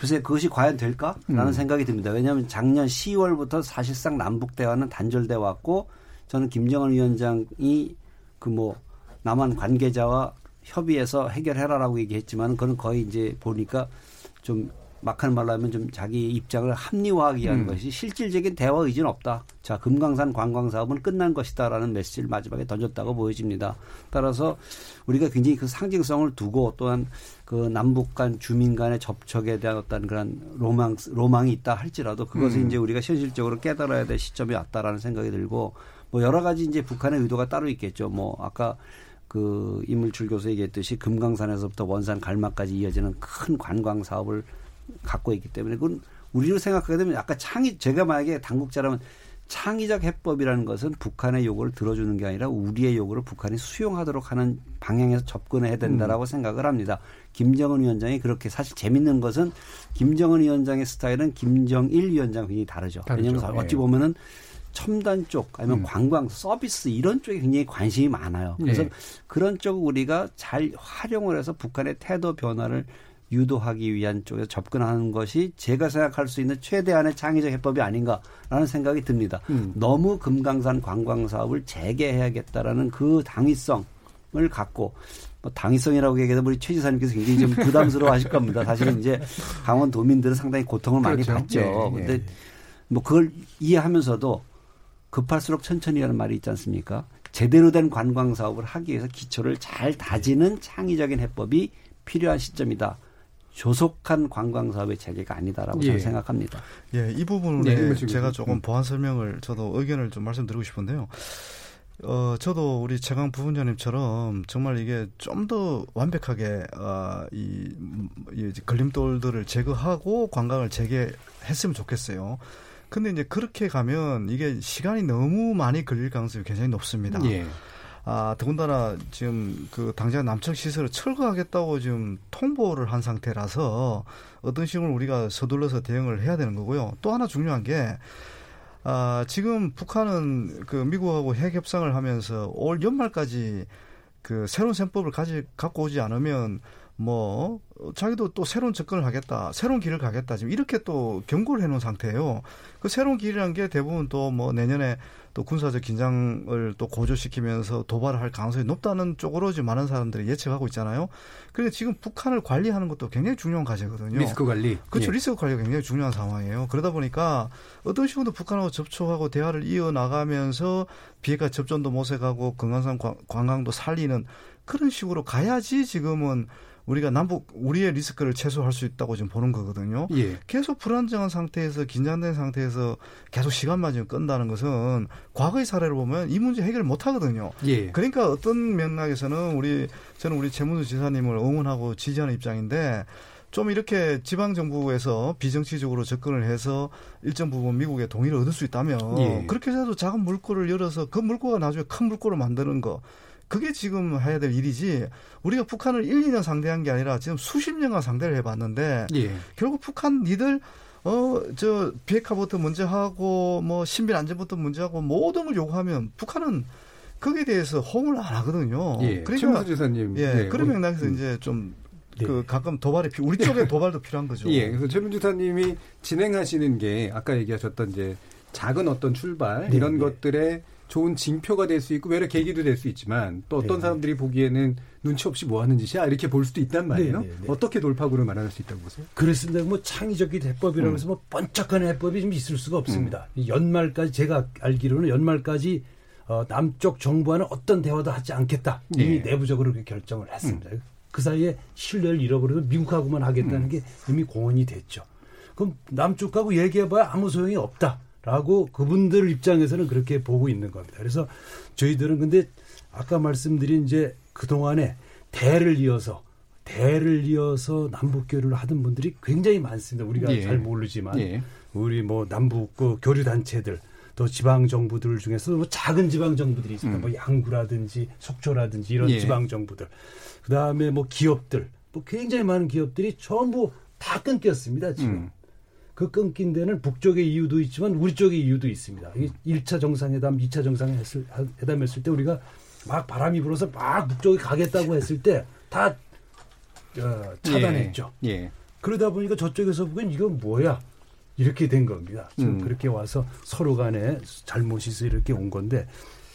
글쎄 그것이 과연 될까라는 음. 생각이 듭니다. 왜냐하면 작년 10월부터 사실상 남북 대화는 단절돼 왔고 저는 김정은 위원장이 그 뭐 남한 관계자와 협의해서 해결해라라고 얘기했지만 그건 거의 이제 보니까 좀 막하는 말로 하면 좀 자기 입장을 합리화하기 위한 음. 것이 실질적인 대화 의지는 없다. 자, 금강산 관광 사업은 끝난 것이다라는 메시지를 마지막에 던졌다고 보여집니다. 따라서 우리가 굉장히 그 상징성을 두고 또한 그 남북 간 주민 간의 접촉에 대한 어떤 그런 로망 로망이 있다 할지라도 그것을 음. 이제 우리가 현실적으로 깨달아야 될 시점이 왔다라는 생각이 들고 뭐 여러 가지 이제 북한의 의도가 따로 있겠죠. 뭐 아까 그 이물출 교수 얘기했듯이 금강산에서부터 원산 갈마까지 이어지는 큰 관광 사업을 갖고 있기 때문에 그건 우리로 생각하게 되면 아까 창의 제가 만약에 당국자라면 창의적 해법이라는 것은 북한의 요구를 들어주는 게 아니라 우리의 요구를 북한이 수용하도록 하는 방향에서 접근해야 된다라고 음. 생각을 합니다. 김정은 위원장이 그렇게 사실 재밌는 것은 김정은 위원장의 스타일은 김정일 위원장 굉장히 다르죠. 다르죠. 왜냐하면 어찌 예. 보면은 첨단 쪽 아니면 음. 관광 서비스 이런 쪽에 굉장히 관심이 많아요. 그래서 네. 그런 쪽 우리가 잘 활용을 해서 북한의 태도 변화를 유도하기 위한 쪽에서 접근하는 것이 제가 생각할 수 있는 최대한의 창의적 해법이 아닌가라는 생각이 듭니다. 음. 너무 금강산 관광 사업을 재개해야겠다라는 그 당위성을 갖고 뭐 당위성이라고 얘기해서 우리 최 지사님께서 굉장히 좀 부담스러워 하실 겁니다. 사실은 이제 강원 도민들은 상당히 고통을 그렇죠. 많이 받죠. 네, 근데 네. 뭐 그걸 이해하면서도 급할수록 천천히라는 말이 있지 않습니까? 제대로 된 관광 사업을 하기 위해서 기초를 잘 다지는 창의적인 해법이 필요한 시점이다. 조속한 관광 사업의 재개가 아니다라고 예. 저는 생각합니다. 예, 이 부분에 네, 제가 조금 보완 설명을 저도 의견을 좀 말씀드리고 싶은데요. 어, 저도 우리 최강 부원장님처럼 정말 이게 좀 더 완벽하게, 어, 이, 이 걸림돌들을 제거하고 관광을 재개했으면 좋겠어요. 근데 이제 그렇게 가면 이게 시간이 너무 많이 걸릴 가능성이 굉장히 높습니다. 예. 아, 더군다나 지금 그 당장 남청 시설을 철거하겠다고 지금 통보를 한 상태라서 어떤 식으로 우리가 서둘러서 대응을 해야 되는 거고요. 또 하나 중요한 게 아, 지금 북한은 그 미국하고 핵 협상을 하면서 올 연말까지 그 새로운 셈법을 가지 갖고 오지 않으면 뭐 자기도 또 새로운 접근을 하겠다, 새로운 길을 가겠다 지금 이렇게 또 경고를 해놓은 상태예요. 그 새로운 길이라는 게 대부분 또 뭐 내년에 또 군사적 긴장을 또 고조시키면서 도발을 할 가능성이 높다는 쪽으로 지금 많은 사람들이 예측하고 있잖아요. 그런데 지금 북한을 관리하는 것도 굉장히 중요한 과제거든요. 리스크 관리. 그렇죠. 예. 리스크 관리가 굉장히 중요한 상황이에요. 그러다 보니까 어떤 식으로 북한하고 접촉하고 대화를 이어나가면서 비핵화 접전도 모색하고 금강산 관- 관광도 살리는 그런 식으로 가야지 지금은 우리가 남북 우리의 리스크를 최소화할 수 있다고 지금 보는 거거든요. 예. 계속 불안정한 상태에서 긴장된 상태에서 계속 시간만 지금 끈다는 것은 과거의 사례를 보면 이 문제 해결을 못 하거든요. 예. 그러니까 어떤 맥락에서는 우리 저는 우리 최문수 지사님을 응원하고 지지하는 입장인데 좀 이렇게 지방 정부에서 비정치적으로 접근을 해서 일정 부분 미국의 동의를 얻을 수 있다면 예. 그렇게 해서 작은 물꼬를 열어서 그 물꼬가 나중에 큰 물꼬를 만드는 거 그게 지금 해야 될 일이지 우리가 북한을 1, 2년 상대한 게 아니라 지금 수십 년간 상대를 해봤는데 예. 결국 북한 니들 어 저 비핵화부터 문제 하고 뭐 신변 안전부터 문제 하고 모든 걸 요구하면 북한은 거기에 대해서 호응을 안 하거든요. 예. 그러니까 최문수 지사님. 예, 네. 그런 맥락에서 음. 이제 좀 네. 그 가끔 도발이 필 우리 쪽에 도발도 필요한 거죠. 예, 그래서 최민주 사님이 진행하시는 게 아까 얘기하셨던 이제 작은 어떤 출발 네, 이런 네. 것들의 좋은 징표가 될 수 있고 외래 계기도 될 수 있지만 또 어떤 네, 사람들이 보기에는 눈치 없이 뭐 하는 짓이야 이렇게 볼 수도 있단 말이에요. 네, 네, 네. 어떻게 돌파구를 마련할 수 있다고 보세요? 그렇습니다. 뭐 창의적인 해법이라고 음. 뭐 번쩍하는 해법이 좀 있을 수가 없습니다. 이 연말까지 제가 알기로는 연말까지 어, 남쪽 정부와는 어떤 대화도 하지 않겠다. 이미 예. 내부적으로 그렇게 결정을 했습니다. 그 사이에 신뢰를 잃어버려서 미국하고만 하겠다는 게 이미 공언이 됐죠. 그럼 남쪽하고 얘기해봐야 아무 소용이 없다 라고 그분들 입장에서는 그렇게 보고 있는 겁니다. 그래서 저희들은 근데 아까 말씀드린 이제 그동안에 대를 이어서 대를 이어서 남북 교류를 하던 분들이 굉장히 많습니다. 우리가 예. 잘 모르지만 예. 우리 뭐 남북 그 교류 단체들 또 지방 정부들 중에서 뭐 작은 지방 정부들이 있습니다. 음. 뭐 양구라든지 속초라든지 이런 예. 지방 정부들. 그다음에 뭐 기업들. 뭐 굉장히 많은 기업들이 전부 다 끊겼습니다, 지금. 음. 그 끊긴 데는 북쪽의 이유도 있지만 우리 쪽의 이유도 있습니다. 이 1차 정상회담, 2차 정상회담 회담 했을 때 우리가 막 바람이 불어서 막 북쪽에 가겠다고 했을 때다 어, 차단했죠. 예. 예. 그러다 보니까 저쪽에서 보기엔 이건 뭐야? 이렇게 된 겁니다. 지금 음. 그렇게 와서 서로 간에 잘못이 있어 이렇게 온 건데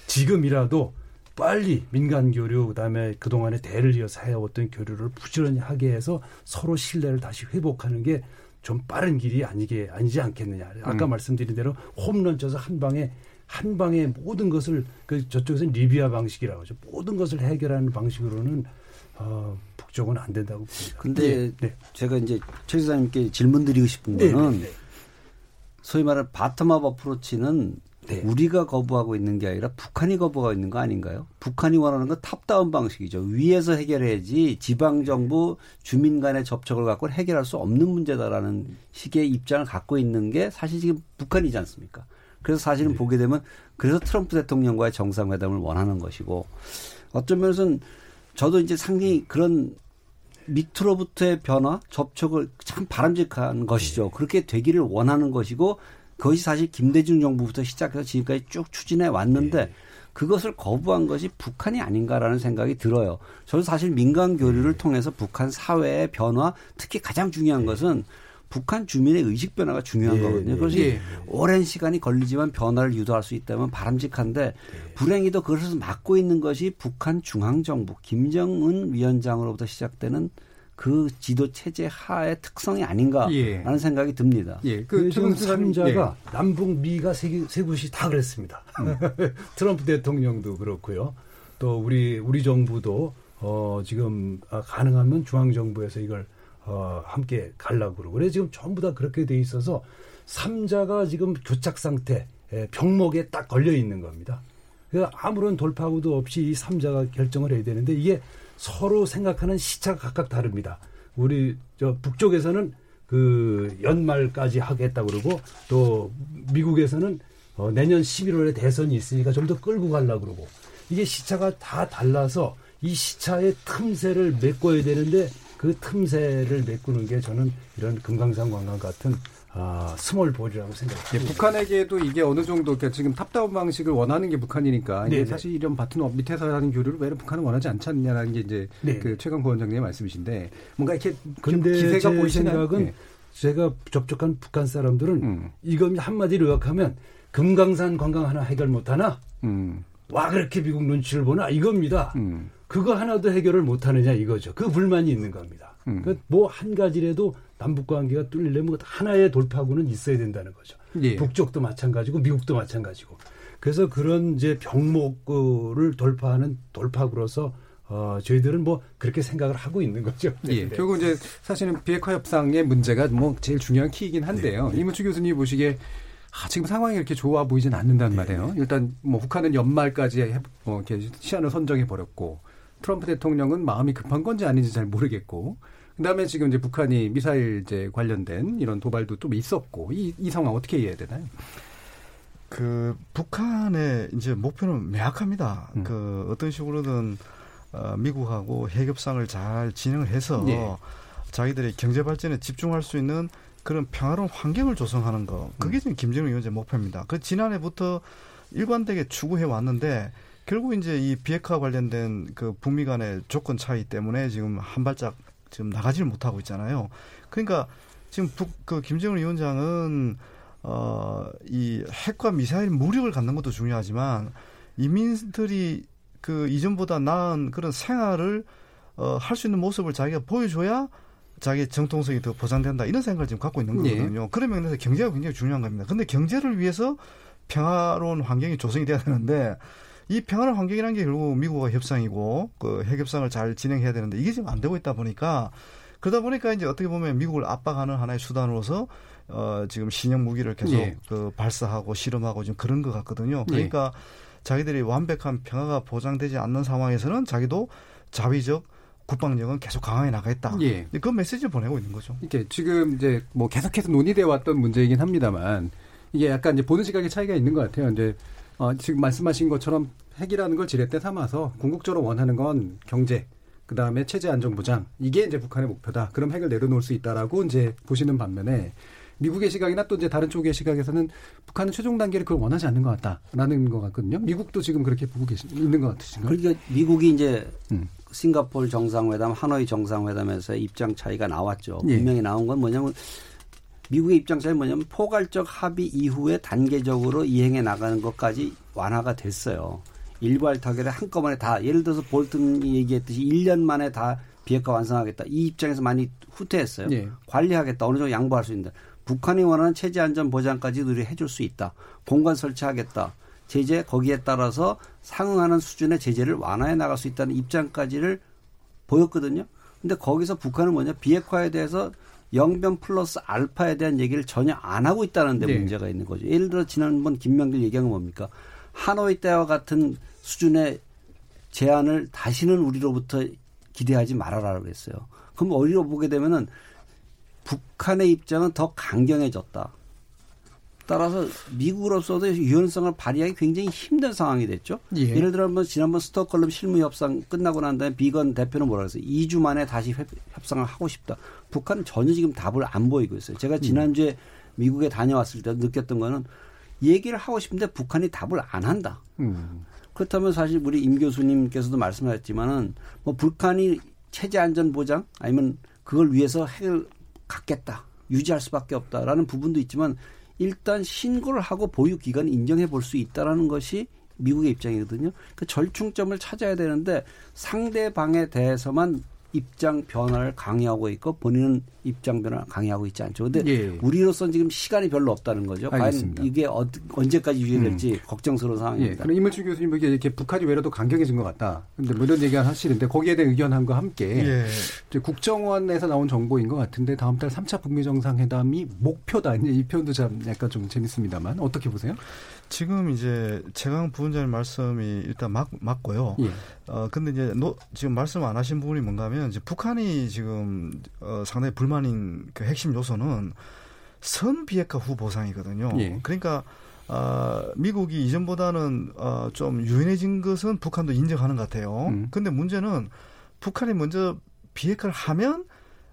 지금이라도 빨리 민간 교류 그다음에 그동안에 대를 이어서 해왔던 교류를 부지런히 하게 해서 서로 신뢰를 다시 회복하는 게 좀 빠른 길이 아니게 아니지 않겠느냐. 아까 음. 말씀드린 대로 홈런 쳐서 한 방에 한 방에 모든 것을 그 저쪽에서는 리비아 방식이라고 하죠. 모든 것을 해결하는 방식으로는 어, 북쪽은 안 된다고 봅니다. 근데 네. 제가 이제 최 지사님께 질문 드리고 싶은 네, 거는 네, 네. 소위 말하는 bottom-up approach는 네. 우리가 거부하고 있는 게 아니라 북한이 거부하고 있는 거 아닌가요? 북한이 원하는 건 top-down 방식이죠. 위에서 해결해야지 지방 정부 주민 간의 접촉을 갖고 해결할 수 없는 문제다라는 식의 입장을 갖고 있는 게 사실 지금 북한이지 않습니까? 그래서 사실은 네. 보게 되면 그래서 트럼프 대통령과의 정상회담을 원하는 것이고 면에서는 저도 이제 상당히 그런 밑으로부터의 변화, 접촉을 참 바람직한 것이죠. 그렇게 되기를 원하는 것이고 그것이 사실 김대중 정부부터 시작해서 지금까지 쭉 추진해 왔는데 그것을 거부한 것이 북한이 아닌가라는 생각이 들어요. 저는 사실 민간 교류를 통해서 북한 사회의 변화, 특히 가장 중요한 것은 북한 주민의 의식 변화가 중요한 예, 거거든요. 예, 그것이 예. 오랜 시간이 걸리지만 변화를 유도할 수 있다면 바람직한데 불행히도 그것을 막고 있는 것이 북한 중앙정부 김정은 위원장으로부터 시작되는 그 지도 체제 하의 특성이 아닌가라는 예. 생각이 듭니다. 예. 그그 지금 최문수 사님, 삼자가 남북 미가 세, 개- 세 곳이 다 그랬습니다. 음. 트럼프 대통령도 그렇고요. 또 우리 우리 정부도 어 지금 아, 가능하면 중앙 정부에서 이걸 어 함께 가려고 그러고 그래 지금 전부 다 그렇게 돼 있어서 삼자가 지금 교착 상태 에, 병목에 딱 걸려 있는 겁니다. 그래서 아무런 돌파구도 없이 이 3자가 결정을 해야 되는데 이게 서로 생각하는 시차가 각각 다릅니다. 우리 저 북쪽에서는 그 연말까지 하겠다 그러고 또 미국에서는 어 내년 11월에 대선이 있으니까 좀 더 끌고 가려고 그러고 이게 시차가 다 달라서 이 시차의 틈새를 메꿔야 되는데 그 틈새를 메꾸는 게 저는 이런 금강산 관광 같은 아, small ball이라고 생각합니다. 예, 북한에게도 이게 어느 정도 그러니까 지금 top-down 방식을 원하는 게 북한이니까 이게 네네. 사실 이런 bottom 밑에서 하는 교류를 왜 북한은 원하지 않지 않냐라는 게 이제 네. 그 최강 부원장님의 말씀이신데 뭔가 이렇게 근데 기세가 제 보이시나요? 생각은 예. 제가 접촉한 북한 사람들은 음. 이건 한마디로 요약하면 금강산 관광 하나 해결 못하나 음. 와 그렇게 미국 눈치를 보나 이겁니다. 음. 그거 하나도 해결을 못하느냐 이거죠. 그 불만이 있는 겁니다. 음. 뭐한 가지라도 남북 관계가 뚫리려면 하나의 돌파구는 있어야 된다는 거죠. 예. 북쪽도 마찬가지고 미국도 마찬가지고. 그래서 그런 이제 병목을 돌파하는 돌파구로서 어, 저희들은 뭐 그렇게 생각을 하고 있는 거죠. 예, 네. 결국 이제 사실은 비핵화 협상의 문제가 뭐 제일 중요한 키이긴 한데요. 네. 이문추 교수님이 보시기에 아, 지금 상황이 이렇게 좋아 보이진 않는단 네. 말이에요. 일단 뭐 북한은 연말까지 해, 뭐 이렇게 시한을 선정해 버렸고 트럼프 대통령은 마음이 급한 건지 아닌지 잘 모르겠고 그다음에 지금 이제 북한이 미사일 이제 관련된 이런 도발도 좀 있었고 이, 이 상황 어떻게 이해해야 되나요? 그 북한의 이제 목표는 명확합니다. 음. 그 어떤 식으로든 어, 미국하고 핵협상을 잘 진행을 해서 예. 자기들의 경제 발전에 집중할 수 있는 그런 평화로운 환경을 조성하는 거. 그게 지금 김정은 위원장의 목표입니다. 그 지난해부터 일관되게 추구해 왔는데 결국 이제 이 비핵화 관련된 그 북미 간의 조건 차이 때문에 지금 한 발짝 지금 나가지를 못하고 있잖아요. 그러니까 지금 북 그 김정은 위원장은 어, 이 핵과 미사일 무력을 갖는 것도 중요하지만 이민들이 그 이전보다 나은 그런 생활을 어, 할 수 있는 모습을 자기가 보여줘야 자기의 정통성이 더 보장된다 이런 생각을 지금 갖고 있는 예. 거거든요. 그런 면에서 경제가 굉장히 중요한 겁니다. 근데 경제를 위해서 평화로운 환경이 조성이 돼야 되는데 이 평화로운 환경이라는 게 결국 미국과 협상이고 그 핵협상을 잘 진행해야 되는데 이게 지금 안 되고 있다 보니까 그러다 보니까 이제 어떻게 보면 미국을 압박하는 하나의 수단으로서 어 지금 신형 무기를 계속 예. 그 발사하고 실험하고 지금 그런 것 같거든요. 그러니까 자기들이 완벽한 평화가 보장되지 않는 상황에서는 자기도 자위적 국방력은 계속 강화해 나가겠다. 예. 그 메시지를 보내고 있는 거죠. 이게 지금 이제 뭐 계속해서 논의돼 왔던 문제이긴 합니다만 이게 약간 이제 보는 시각의 차이가 있는 것 같아요. 이제 어, 지금 말씀하신 것처럼 핵이라는 걸 지렛대 삼아서 궁극적으로 원하는 건 경제, 그 다음에 체제 안정 보장 이게 이제 북한의 목표다. 그럼 핵을 내려놓을 수 있다라고 이제 보시는 반면에 미국의 시각이나 또 이제 다른 쪽의 시각에서는 북한은 최종 단계를 그걸 원하지 않는 것 같다라는 것 같거든요. 미국도 지금 그렇게 보고 계시 있는 것 같으신가요? 그러니까 미국이 이제 음. 싱가포르 정상회담, 하노이 정상회담에서 입장 차이가 나왔죠. 예. 분명히 나온 건 뭐냐면 미국의 입장 차이 뭐냐면 포괄적 합의 이후에 단계적으로 이행해 나가는 것까지 완화가 됐어요. 일괄 타결에 한꺼번에 다 예를 들어서 볼튼이 얘기했듯이 1년 만에 다 비핵화 완성하겠다. 이 입장에서 많이 후퇴했어요. 예. 관리하겠다. 어느 정도 양보할 수 있는데 북한이 원하는 체제 안전 보장까지 우리 해줄 수 있다. 공간 설치하겠다. 제재 거기에 따라서 상응하는 수준의 제재를 완화해 나갈 수 있다는 입장까지를 보였거든요. 근데 거기서 북한은 뭐냐 비핵화에 대해서 영변 플러스 알파에 대한 얘기를 전혀 안 하고 있다는 데 네. 문제가 있는 거죠. 예를 들어 지난번 김명길 얘기한 건 뭡니까? 하노이 때와 같은 수준의 제안을 다시는 우리로부터 기대하지 말아라 그랬어요. 그럼 어디로 보게 되면은 북한의 입장은 더 강경해졌다. 따라서 미국으로서도 유연성을 발휘하기 굉장히 힘든 상황이 됐죠. 예. 를 들어 뭐 지난번 스톡홀름 실무 협상 끝나고 난 다음에 비건 대표는 뭐라 그랬어요? 2주 만에 다시 협, 협상을 하고 싶다. 북한은 전혀 지금 답을 안 보이고 있어요. 제가 지난주에 미국에 다녀왔을 때 느꼈던 거는 얘기를 하고 싶은데 북한이 답을 안 한다. 음. 그렇다면 사실 우리 임 교수님께서도 말씀하셨지만은 뭐 북한이 체제 안전 보장 아니면 그걸 위해서 핵을 갖겠다 유지할 수밖에 없다라는 부분도 있지만 일단 신고를 하고 보유 기간 인정해 볼 수 있다라는 것이 미국의 입장이거든요. 그 절충점을 찾아야 되는데 상대방에 대해서만 입장 변화를 강요하고 있고 본인은 입장 변화를 강요하고 있지 않죠. 근데 예. 우리로서는 지금 시간이 별로 없다는 거죠. 알겠습니다. 과연 이게 어, 언제까지 유지될지 걱정스러운 예, 상황입니다. 그럼 이물주 교수님 이렇게 북한이 외로도 강경해진 것 같다. 근데 뭐 이런 얘기가 사실인데 거기에 대한 의견함과 함께 예. 이제 국정원에서 나온 정보인 것 같은데 다음 달 3차 북미 정상회담이 목표다. 이제 이 표현도 참 약간 좀 재밌습니다만 어떻게 보세요? 지금 이제 최강 부원장님 말씀이 일단 맞, 맞고요. 예. 어 근데 이제 노, 지금 말씀 안 하신 부분이 뭔가면 이제 북한이 지금 어 상당히 불만인 그 핵심 요소는 선 비핵화 후 보상이거든요. 예. 그러니까 어, 미국이 이전보다는 어, 좀 유연해진 것은 북한도 인정하는 것 같아요. 음. 근데 문제는 북한이 먼저 비핵화를 하면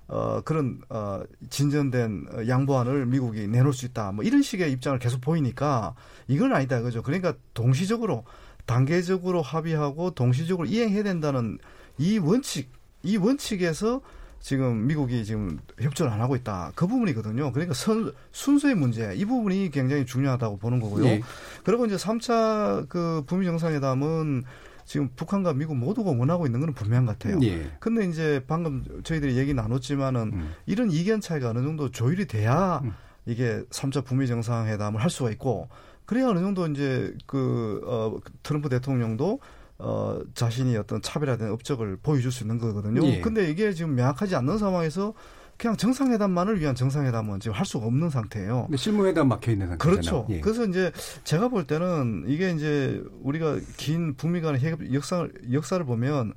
어, 그런, 어, 진전된 어, 양보안을 미국이 내놓을 수 있다. 뭐 이런 식의 입장을 계속 보이니까 이건 아니다. 그죠. 그러니까 동시적으로 단계적으로 합의하고 동시적으로 이행해야 된다는 이 원칙, 이 원칙에서 지금 미국이 지금 협조를 안 하고 있다. 그 부분이거든요. 그러니까 선, 순서의 문제, 이 부분이 굉장히 중요하다고 보는 거고요. 예. 그리고 이제 3차 그 북미 정상회담은 지금 북한과 미국 모두가 원하고 있는 건 분명한 것 같아요. 예. 근데 이제 방금 저희들이 얘기 나눴지만은 음. 이런 이견 차이가 어느 정도 조율이 돼야 음. 이게 3차 북미 정상회담을 할 수가 있고 그래야 어느 정도 이제 그, 어, 트럼프 대통령도 어, 자신이 어떤 차별화된 업적을 보여줄 수 있는 거거든요. 예. 근데 이게 지금 명확하지 않는 상황에서 그냥 정상회담만을 위한 정상회담은 지금 할 수가 없는 상태예요. 실무회담 막혀 있는 상태잖아요. 그렇죠. 예. 그래서 이제 제가 볼 때는 이게 이제 우리가 긴 북미 간의 핵 역사를 역사를 보면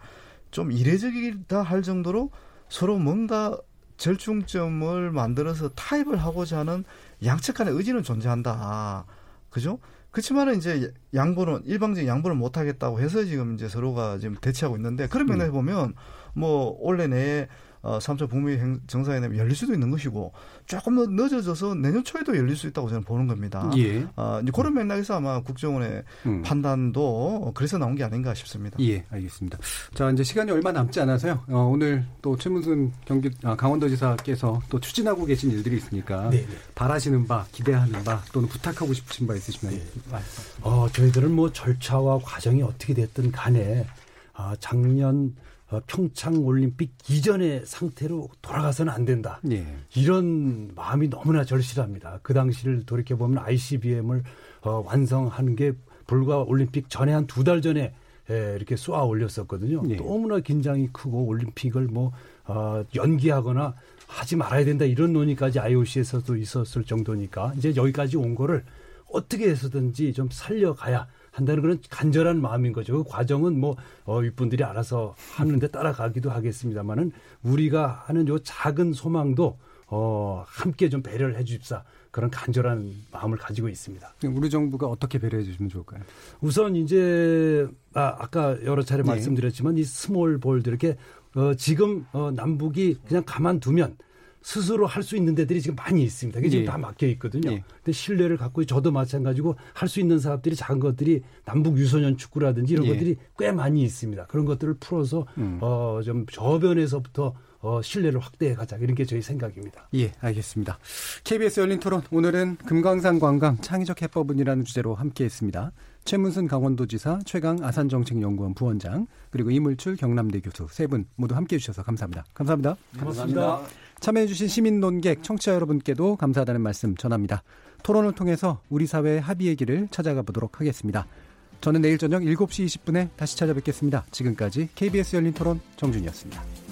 좀 이례적이다 할 정도로 서로 뭔가 절충점을 만들어서 타협을 하고자 하는 양측 간의 의지는 존재한다. 그죠? 그렇지만은 이제 양보는 일방적인 양보를 못 하겠다고 해서 지금 이제 서로가 지금 대치하고 있는데 그런 면에서 보면 뭐 올해 내에 어, 3차 북미 행- 정상회담이 열릴 수도 있는 것이고 조금 더 늦어져서 내년 초에도 열릴 수 있다고 저는 보는 겁니다. 예. 어, 이제 그런 맥락에서 아마 국정원의 음. 판단도 그래서 나온 게 아닌가 싶습니다. 예, 알겠습니다. 자, 이제 시간이 얼마 남지 않아서요. 어, 오늘 또 최문순 경기 아, 강원도지사께서 또 추진하고 계신 일들이 있으니까 네, 네. 바라시는 바, 기대하는 바 또는 부탁하고 싶으신 바 있으시면 네. 말씀. 어, 저희들은 뭐 절차와 과정이 어떻게 됐든 간에 아, 작년 어, 평창 올림픽 이전의 상태로 돌아가서는 안 된다. 예. 이런 마음이 너무나 절실합니다. 그 당시를 돌이켜 보면 ICBM을 어, 완성하는 게 불과 올림픽 전에 한 두 달 전에 에, 이렇게 쏘아 올렸었거든요. 예. 너무나 긴장이 크고 올림픽을 뭐 어, 연기하거나 하지 말아야 된다 이런 논의까지 IOC에서도 있었을 정도니까 이제 여기까지 온 거를 어떻게 해서든지 좀 살려가야 한다는 그런 간절한 마음인 거죠. 그 과정은 뭐 어, 윗분들이 알아서 하는데 따라가기도 하겠습니다만은 우리가 하는 요 작은 소망도 어, 함께 좀 배려를 해 주십사 그런 간절한 마음을 가지고 있습니다. 우리 정부가 어떻게 배려해 주시면 좋을까요? 우선 이제 아, 아까 여러 차례 네. 말씀드렸지만 이 small bold 이렇게 어, 지금 어, 남북이 그냥 가만두면 스스로 할 수 있는 데들이 지금 많이 있습니다. 그게 지금 예. 다 막혀 있거든요. 예. 근데 신뢰를 갖고 저도 마찬가지고 할 수 있는 사업들이 작은 것들이 남북 유소년 축구라든지 이런 예. 것들이 꽤 많이 있습니다. 그런 것들을 풀어서 음. 어, 좀 저변에서부터 어, 신뢰를 확대해 가자 이런 게 저희 생각입니다. 예, 알겠습니다. KBS 열린 토론 오늘은 금강산 관광 창의적 해법은이라는 주제로 함께했습니다. 최문순 강원도지사, 최강 아산정책연구원 부원장, 그리고 이물출 경남대 교수 세 분 모두 함께해 주셔서 감사합니다. 감사합니다. 고맙습니다. 참여해주신 시민 논객, 청취자 여러분께도 감사하다는 말씀 전합니다. 토론을 통해서 우리 사회의 합의의 길을 찾아가 보도록 하겠습니다. 저는 내일 저녁 7시 20분에 다시 찾아뵙겠습니다. 지금까지 KBS 열린 토론 정준이었습니다.